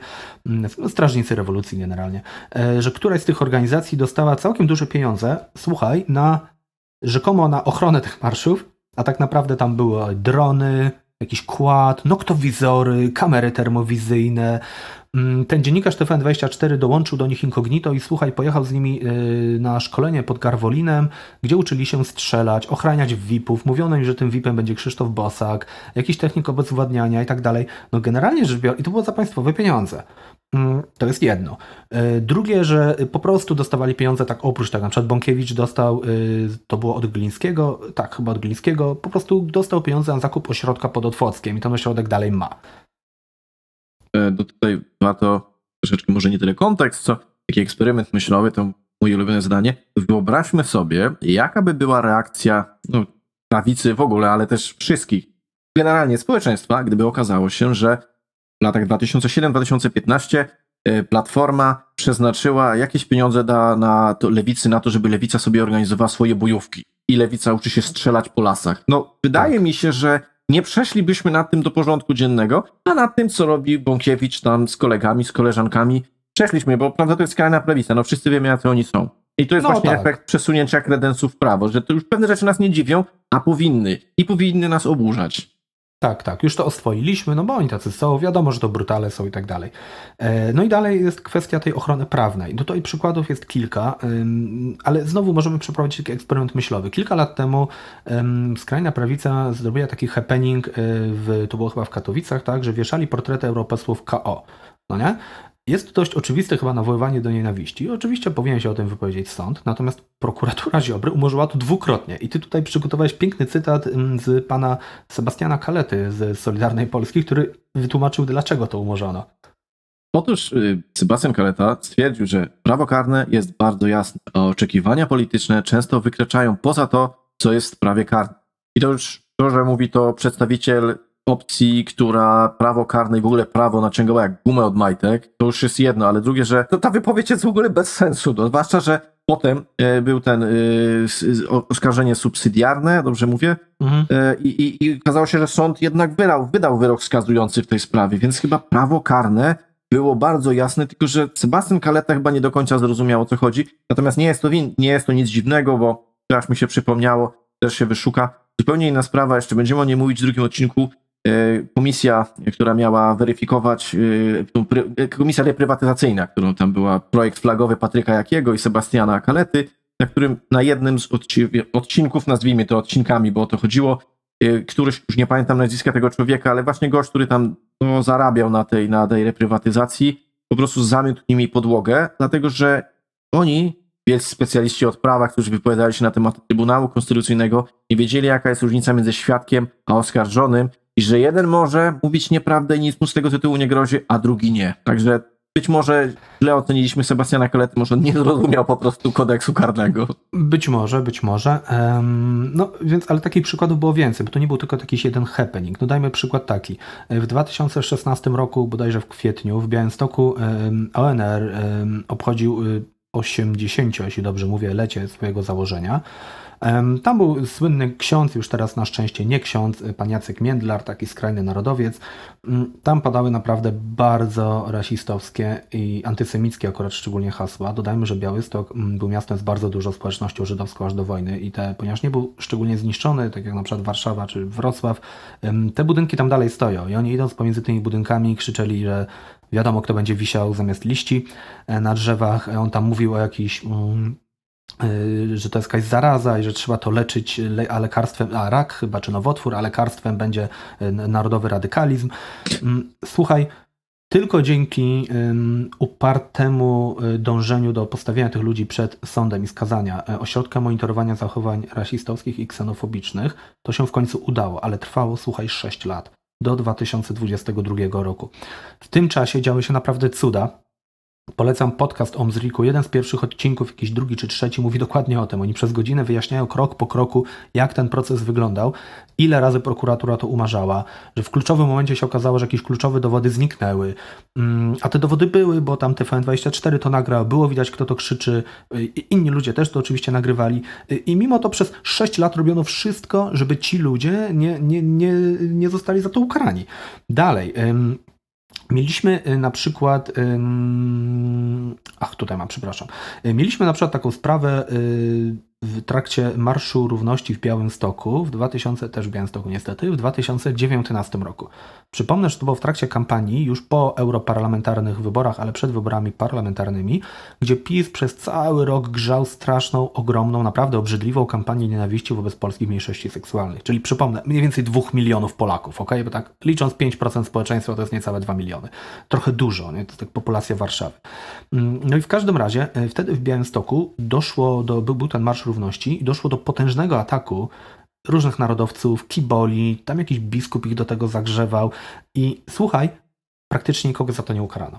Strażnicy Rewolucji generalnie, że któraś z tych organizacji dostała całkiem duże pieniądze, słuchaj, na rzekomo na ochronę tych marszów, a tak naprawdę tam były drony, jakiś kład, noktowizory, kamery termowizyjne. Mm, ten dziennikarz TVN24 dołączył do nich incognito i słuchaj, pojechał z nimi y, na szkolenie pod Garwolinem, gdzie uczyli się strzelać, ochraniać VIP-ów. Mówiono im, że tym VIP-em będzie Krzysztof Bosak, jakiś technik obezwładniania i tak dalej. No generalnie rzecz biorąc, i to było za państwowe pieniądze. Mm, to jest jedno. E, drugie, że po prostu dostawali pieniądze tak oprócz tego. Na przykład Bąkiewicz dostał, e, to było od Glińskiego, tak, chyba od Glińskiego, po prostu dostał pieniądze na zakup ośrodka pod Otwockiem i ten ośrodek dalej ma. E, do tutaj warto troszeczkę może nie tyle kontekst, co taki eksperyment myślowy, to moje ulubione zadanie. Wyobraźmy sobie, jaka by była reakcja no, prawicy w ogóle, ale też wszystkich generalnie społeczeństwa, gdyby okazało się, że w latach 2007-2015 e, Platforma przeznaczyła jakieś pieniądze da, na to lewicy na to, żeby lewica sobie organizowała swoje bojówki i lewica uczy się strzelać po lasach. No, wydaje tak. mi się, że nie przeszlibyśmy nad tym do porządku dziennego, a nad tym, co robi Bąkiewicz tam z kolegami, z koleżankami, przeszliśmy, bo prawda to jest skrajna prawica, no wszyscy wiemy, jacy oni są. I to jest no właśnie tak. efekt przesunięcia kredensów w prawo, że to już pewne rzeczy nas nie dziwią, a powinny. I powinny nas oburzać. Tak, tak, już to oswoiliśmy, no bo oni tacy są, wiadomo, że to brutale są i tak dalej. E, no i dalej jest kwestia tej ochrony prawnej. No tutaj przykładów jest kilka, ale znowu możemy przeprowadzić taki eksperyment myślowy. Kilka lat temu skrajna prawica zrobiła taki happening, e, w, to było chyba w Katowicach, tak, że wieszali portrety europosłów KO. No nie? Jest dość oczywiste chyba nawoływanie do nienawiści. Oczywiście powinien się o tym wypowiedzieć sąd, natomiast prokuratura Ziobry umorzyła to dwukrotnie. I ty tutaj przygotowałeś piękny cytat mm, z pana Sebastiana Kalety z Solidarnej Polski, który wytłumaczył, dlaczego to umorzono. Otóż y, Sebastian Kaleta stwierdził, że prawo karne jest bardzo jasne, a oczekiwania polityczne często wykraczają poza to, co jest w prawie karnym. I to już to, że mówi to przedstawiciel opcji, która prawo karne i w ogóle prawo naciągała jak gumę od majtek, to już jest jedno, ale drugie, że to ta wypowiedź jest w ogóle bez sensu, no, zwłaszcza, że potem e, był ten e, oskarżenie subsydiarne, dobrze mówię, mhm. e, i, i, okazało się, że sąd jednak wydał, wydał wyrok wskazujący w tej sprawie, więc chyba prawo karne było bardzo jasne, tylko że Sebastian Kaleta chyba nie do końca zrozumiał o co chodzi, natomiast nie jest to, win, nie jest to nic dziwnego, bo aż mi się przypomniało, też się wyszuka, zupełnie inna sprawa, jeszcze będziemy o niej mówić w drugim odcinku, E, komisja, która miała weryfikować, e, e, komisja reprywatyzacyjna, którą tam była projekt flagowy Patryka Jakiego i Sebastiana Kalety, na którym na jednym z odcinków, nazwijmy to odcinkami, bo o to chodziło, któryś, już nie pamiętam nazwiska tego człowieka, ale właśnie gość, który tam no, zarabiał na tej, na tej reprywatyzacji, po prostu zamiótł nimi podłogę, dlatego że oni, wielcy specjaliści od prawa, którzy wypowiadali się na temat Trybunału Konstytucyjnego, nie wiedzieli, jaka jest różnica między świadkiem a oskarżonym i że jeden może mówić nieprawdę i nic mu z tego tytułu nie grozi, a drugi nie. Także być może źle oceniliśmy Sebastiana Kolety, może nie zrozumiał po prostu kodeksu karnego. Być może, być może. No więc, ale takich przykładów było więcej, bo to nie był tylko jakiś jeden happening. No dajmy przykład taki. W 2016 roku, bodajże w kwietniu, w Białymstoku ONR obchodził 80, y, jeśli dobrze mówię, lecie swojego założenia. Tam był słynny ksiądz, już teraz na szczęście nie ksiądz, pan Jacek Międlar, taki skrajny narodowiec. Mm, tam padały naprawdę bardzo rasistowskie i antysemickie akurat szczególnie hasła. Dodajmy, że Białystok mm, był miastem z bardzo dużą społecznością żydowską aż do wojny i te, ponieważ nie był szczególnie zniszczony, tak jak na przykład Warszawa czy Wrocław, te budynki tam dalej stoją i oni idąc pomiędzy tymi budynkami krzyczeli, że wiadomo kto będzie wisiał zamiast liści e, na drzewach. On tam mówił o jakichś mm, że to jest jakaś zaraza i że trzeba to leczyć, a lekarstwem, a rak chyba, czy nowotwór, a lekarstwem będzie y, narodowy radykalizm. Mm, słuchaj, tylko dzięki upartemu y, dążeniu do postawienia tych ludzi przed sądem i skazania ośrodka monitorowania zachowań rasistowskich i ksenofobicznych, to się w końcu udało, ale trwało, słuchaj, 6 lat do 2022 roku. W tym czasie działy się naprawdę cuda. Polecam podcast o Mzriku. Jeden z pierwszych odcinków, jakiś drugi czy trzeci, mówi dokładnie o tym. Oni przez godzinę wyjaśniają krok po kroku, jak ten proces wyglądał, ile razy prokuratura to umarzała, że w kluczowym momencie się okazało, że jakieś kluczowe dowody zniknęły. Mm, a te dowody były, bo tam TVN24 to nagrał, było widać, kto to krzyczy. Inni ludzie też to oczywiście nagrywali. I mimo to przez 6 lat robiono wszystko, żeby ci ludzie nie, nie, nie, nie zostali za to ukarani. Dalej. Mieliśmy y, na przykład, ach tutaj mam, przepraszam, y, mieliśmy na przykład taką sprawę y, w trakcie Marszu Równości w Białymstoku, w 2000, też w Białymstoku niestety, w 2019 roku. Przypomnę, że to było w trakcie kampanii, już po europarlamentarnych wyborach, ale przed wyborami parlamentarnymi, gdzie PiS przez cały rok grzał straszną, ogromną, naprawdę obrzydliwą kampanię nienawiści wobec polskich mniejszości seksualnych. Czyli przypomnę, mniej więcej dwóch milionów Polaków, ok? Bo tak licząc 5% społeczeństwa to jest niecałe 2 miliony. Trochę dużo, nie? to jest tak populacja Warszawy. Mm, no i w każdym razie e, wtedy w Białymstoku doszło do, był ten Marsz Równości i doszło do potężnego ataku różnych narodowców, kiboli, tam jakiś biskup ich do tego zagrzewał i słuchaj, praktycznie nikogo za to nie ukarano.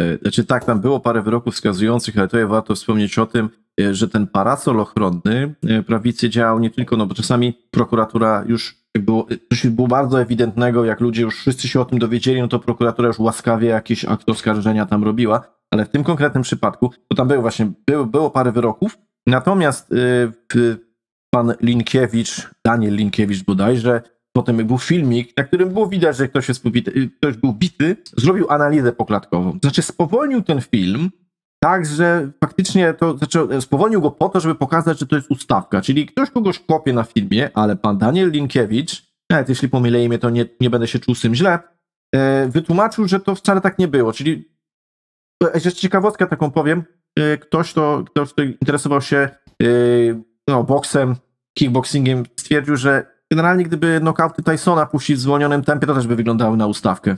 E, znaczy tak, tam było parę wyroków wskazujących, ale tutaj warto wspomnieć o tym, e, że ten parasol ochronny e, prawicy działał nie tylko, no bo czasami prokuratura już było, coś było bardzo ewidentnego, jak ludzie już wszyscy się o tym dowiedzieli, no to prokuratura już łaskawie jakieś akt oskarżenia tam robiła, ale w tym konkretnym przypadku, to tam było właśnie, było, było parę wyroków, natomiast yy, pan Linkiewicz, Daniel Linkiewicz bodajże, potem był filmik, na którym było widać, że ktoś, jest pobity, y, ktoś był bity, zrobił analizę poklatkową. Znaczy spowolnił ten film, tak, że faktycznie to znaczy, spowolnił go po to, żeby pokazać, że to jest ustawka. Czyli ktoś kogoś kopie na filmie, ale pan Daniel Linkiewicz, nawet jeśli pomylę imię, to nie, nie będę się czuł z tym źle, e, wytłumaczył, że to wcale tak nie było. Czyli jeszcze ciekawostkę taką powiem, e, ktoś, to, ktoś, kto interesował się e, no, boksem, kickboxingiem, stwierdził, że generalnie gdyby knockouty Tysona puścić w zwolnionym tempie, to też by wyglądały na ustawkę.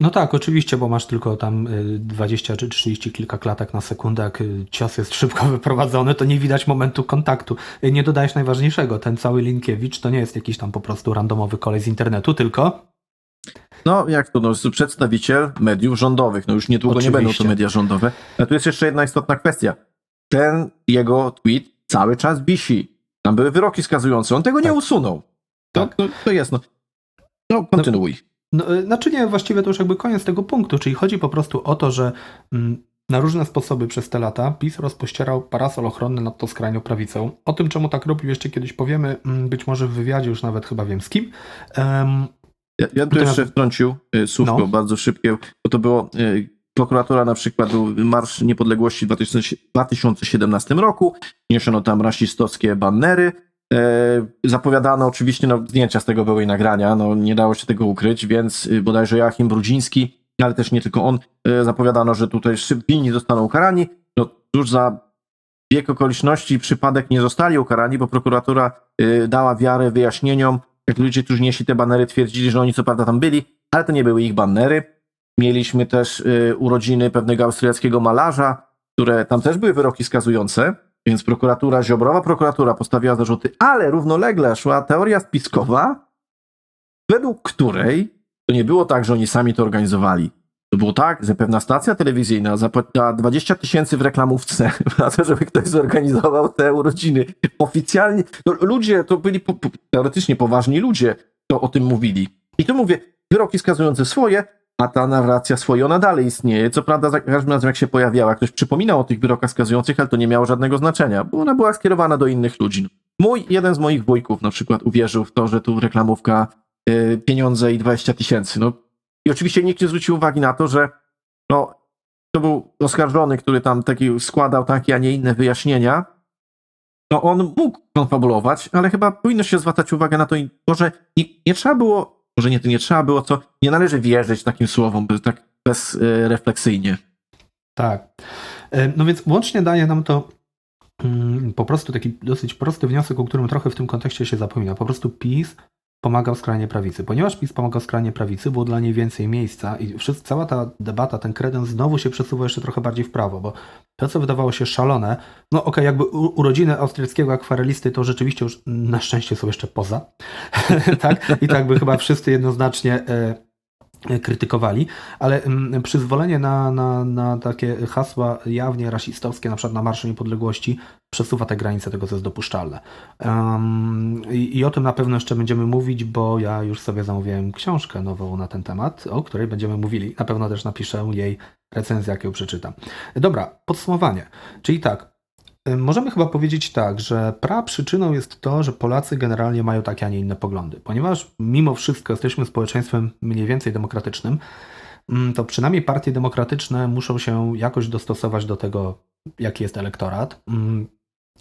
No tak, oczywiście, bo masz tylko tam 20 y, czy 30 kilka klatek na sekundę, jak y, cios jest szybko wyprowadzony, to nie widać momentu kontaktu. Y, nie dodajesz najważniejszego, ten cały Linkiewicz to nie jest jakiś tam po prostu randomowy kolej z internetu, tylko... No, jak to, no, przedstawiciel mediów rządowych, no już niedługo oczywiście. nie będą to media rządowe. A tu jest jeszcze jedna istotna kwestia. Ten jego tweet cały czas wisi. Tam były wyroki skazujące, on tego tak. nie usunął. To, tak. to, to jest, no. No, kontynuuj. No. No, znaczy nie, właściwie to już jakby koniec tego punktu, czyli chodzi po prostu o to, że mm, na różne sposoby przez te lata PiS rozpościerał parasol ochronny nad tą skrajnią prawicą. O tym, czemu tak robił, jeszcze kiedyś powiemy, mm, być może w wywiadzie już nawet chyba wiem z kim. Um, ja, ja tu jeszcze wtrącił y, słówko no. bardzo szybkie, bo to było y, prokuratura na przykład był Marsz Niepodległości w 2017 roku, niesiono tam rasistowskie bannery, E, zapowiadano oczywiście, no, zdjęcia z tego były i nagrania, no, nie dało się tego ukryć, więc y, bodajże Joachim Brudziński, ale też nie tylko on, e, zapowiadano, że tutaj winni zostaną ukarani. No, cóż za bieg okoliczności przypadek nie zostali ukarani, bo prokuratura dała wiarę wyjaśnieniom, ludzie, którzy nieśli te banery, twierdzili, że oni co prawda tam byli, ale to nie były ich banery. Mieliśmy też y, urodziny pewnego austriackiego malarza, które tam też były wyroki skazujące. Więc prokuratura, Ziobrowa prokuratura postawiła zarzuty, ale równolegle szła teoria spiskowa, według której to nie było tak, że oni sami to organizowali. To było tak, że pewna stacja telewizyjna zapłaciła 20 tysięcy w reklamówce na to, żeby ktoś zorganizował te urodziny. Oficjalnie, no ludzie, to byli po, po, teoretycznie poważni ludzie, to o tym mówili. I tu mówię, wyroki skazujące swoje, a ta narracja swoja, ona dalej istnieje. Co prawda, za każdym razem jak się pojawiała, ktoś przypominał o tych wyrokach skazujących, ale to nie miało żadnego znaczenia, bo ona była skierowana do innych ludzi. Mój, jeden z moich wujków na przykład uwierzył w to, że tu reklamówka, yy, pieniądze i 20 tysięcy. No. I oczywiście nikt nie zwrócił uwagi na to, że no, to był oskarżony, który tam taki składał takie, a nie inne wyjaśnienia. No on mógł konfabulować, ale chyba powinno się zwracać uwagę na to, że nie, nie trzeba było może nie, nie trzeba było, co nie należy wierzyć takim słowom, tak bezrefleksyjnie. Tak. E, no więc łącznie daje nam to mm, po prostu taki dosyć prosty wniosek, o którym trochę w tym kontekście się zapomina. Po prostu PiS pomagał skrajnie prawicy. Ponieważ PiS pomagał skrajnie prawicy, było dla niej więcej miejsca i wszystko, cała ta debata, ten kredens znowu się przesuwa jeszcze trochę bardziej w prawo, bo to, co wydawało się szalone, no okej, okay, jakby urodziny austriackiego akwarelisty to rzeczywiście już na szczęście są jeszcze poza, tak? I tak by chyba wszyscy jednoznacznie e, krytykowali, ale mm, przyzwolenie na, na, na takie hasła jawnie rasistowskie, na przykład na Marszu Niepodległości, przesuwa te granice tego, co jest dopuszczalne. Um, i, i, o tym na pewno jeszcze będziemy mówić, bo ja już sobie zamówiłem książkę nową na ten temat, o której będziemy mówili. Na pewno też napiszę jej recenzję, jak ją przeczytam. Dobra, podsumowanie. Czyli tak, Możemy chyba powiedzieć tak, że praprzyczyną jest to, że Polacy generalnie mają takie, a nie inne poglądy. Ponieważ mimo wszystko jesteśmy społeczeństwem mniej więcej demokratycznym, mm, to przynajmniej partie demokratyczne muszą się jakoś dostosować do tego, jaki jest elektorat. Mm,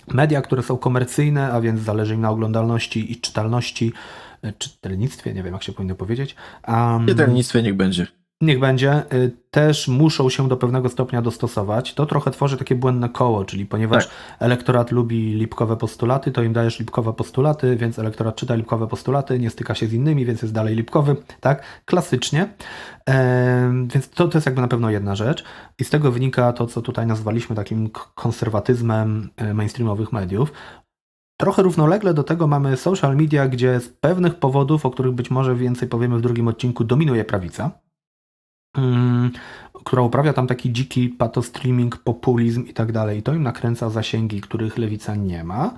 media, które są komercyjne, a więc zależy im na oglądalności i czytalności, e, czytelnictwie, nie wiem jak się powinno powiedzieć. Um, czytelnictwie niech będzie niech będzie, y, też muszą się do pewnego stopnia dostosować. To trochę tworzy takie błędne koło, czyli ponieważ tak. elektorat lubi lipkowe postulaty, to im dajesz lipkowe postulaty, więc elektorat czyta lipkowe postulaty, nie styka się z innymi, więc jest dalej lipkowy, tak? Klasycznie. E, więc to, to jest jakby na pewno jedna rzecz. I z tego wynika to, co tutaj nazwaliśmy takim konserwatyzmem e, mainstreamowych mediów. Trochę równolegle do tego mamy social media, gdzie z pewnych powodów, o których być może więcej powiemy w drugim odcinku, dominuje prawica. Mm, która uprawia tam taki dziki patostreaming, populizm i tak dalej. I to im nakręca zasięgi, których lewica nie ma.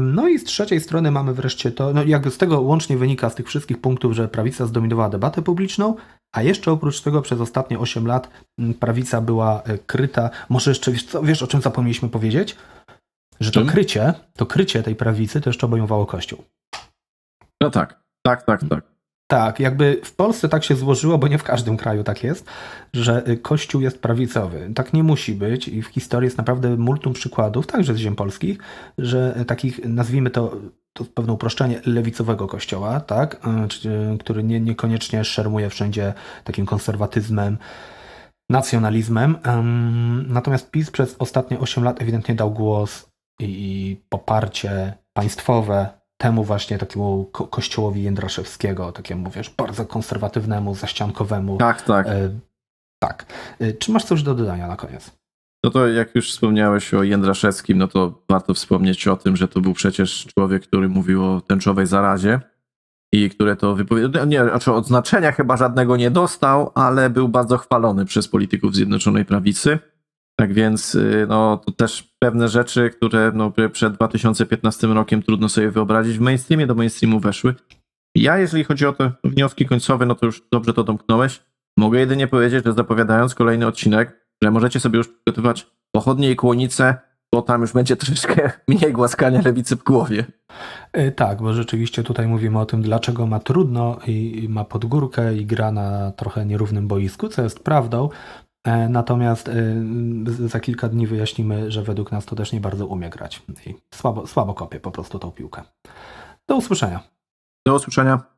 No i z trzeciej strony mamy wreszcie to, no jakby z tego łącznie wynika z tych wszystkich punktów, że prawica zdominowała debatę publiczną, a jeszcze oprócz tego przez ostatnie 8 lat prawica była e, kryta. Może jeszcze wiesz, co, wiesz o czym zapomnieliśmy powiedzieć? Że to krycie, to krycie tej prawicy to jeszcze obejmowało Kościół. No tak, tak, tak, tak. Tak, jakby w Polsce tak się złożyło, bo nie w każdym kraju tak jest, że y, Kościół jest prawicowy. Tak nie musi być i w historii jest naprawdę multum przykładów, także z ziem polskich, że takich, nazwijmy to, to pewne uproszczenie, lewicowego kościoła, tak, y, który nie, niekoniecznie szermuje wszędzie takim konserwatyzmem, nacjonalizmem. Natomiast PiS przez ostatnie 8 lat ewidentnie dał głos i poparcie państwowe temu właśnie takiemu ko kościołowi Jędraszewskiego, takiemu, wiesz, bardzo konserwatywnemu, zaściankowemu. Tak, tak. E, tak. E, czy masz coś do dodania na koniec? No to jak już wspomniałeś o Jędraszewskim, no to warto wspomnieć o tym, że to był przecież człowiek, który mówił o tęczowej zarazie i które to wypowiedział, nie, znaczy odznaczenia chyba żadnego nie dostał, ale był bardzo chwalony przez polityków Zjednoczonej Prawicy. Tak więc y, no, to też pewne rzeczy, które no, przed 2015 rokiem trudno sobie wyobrazić, w mainstreamie do mainstreamu weszły. Ja, jeżeli chodzi o te wnioski końcowe, no to już dobrze to domknąłeś. Mogę jedynie powiedzieć, że zapowiadając kolejny odcinek, że możecie sobie już przygotować pochodnie i kłonice, bo tam już będzie troszeczkę mniej głaskania lewicy w głowie. Y, tak, bo rzeczywiście tutaj mówimy o tym, dlaczego ma trudno i ma podgórkę i gra na trochę nierównym boisku, co jest prawdą, E, natomiast e, za kilka dni wyjaśnimy, że według nas to też nie bardzo umie grać. I słabo, słabo kopie po prostu tą piłkę. Do usłyszenia. Do usłyszenia.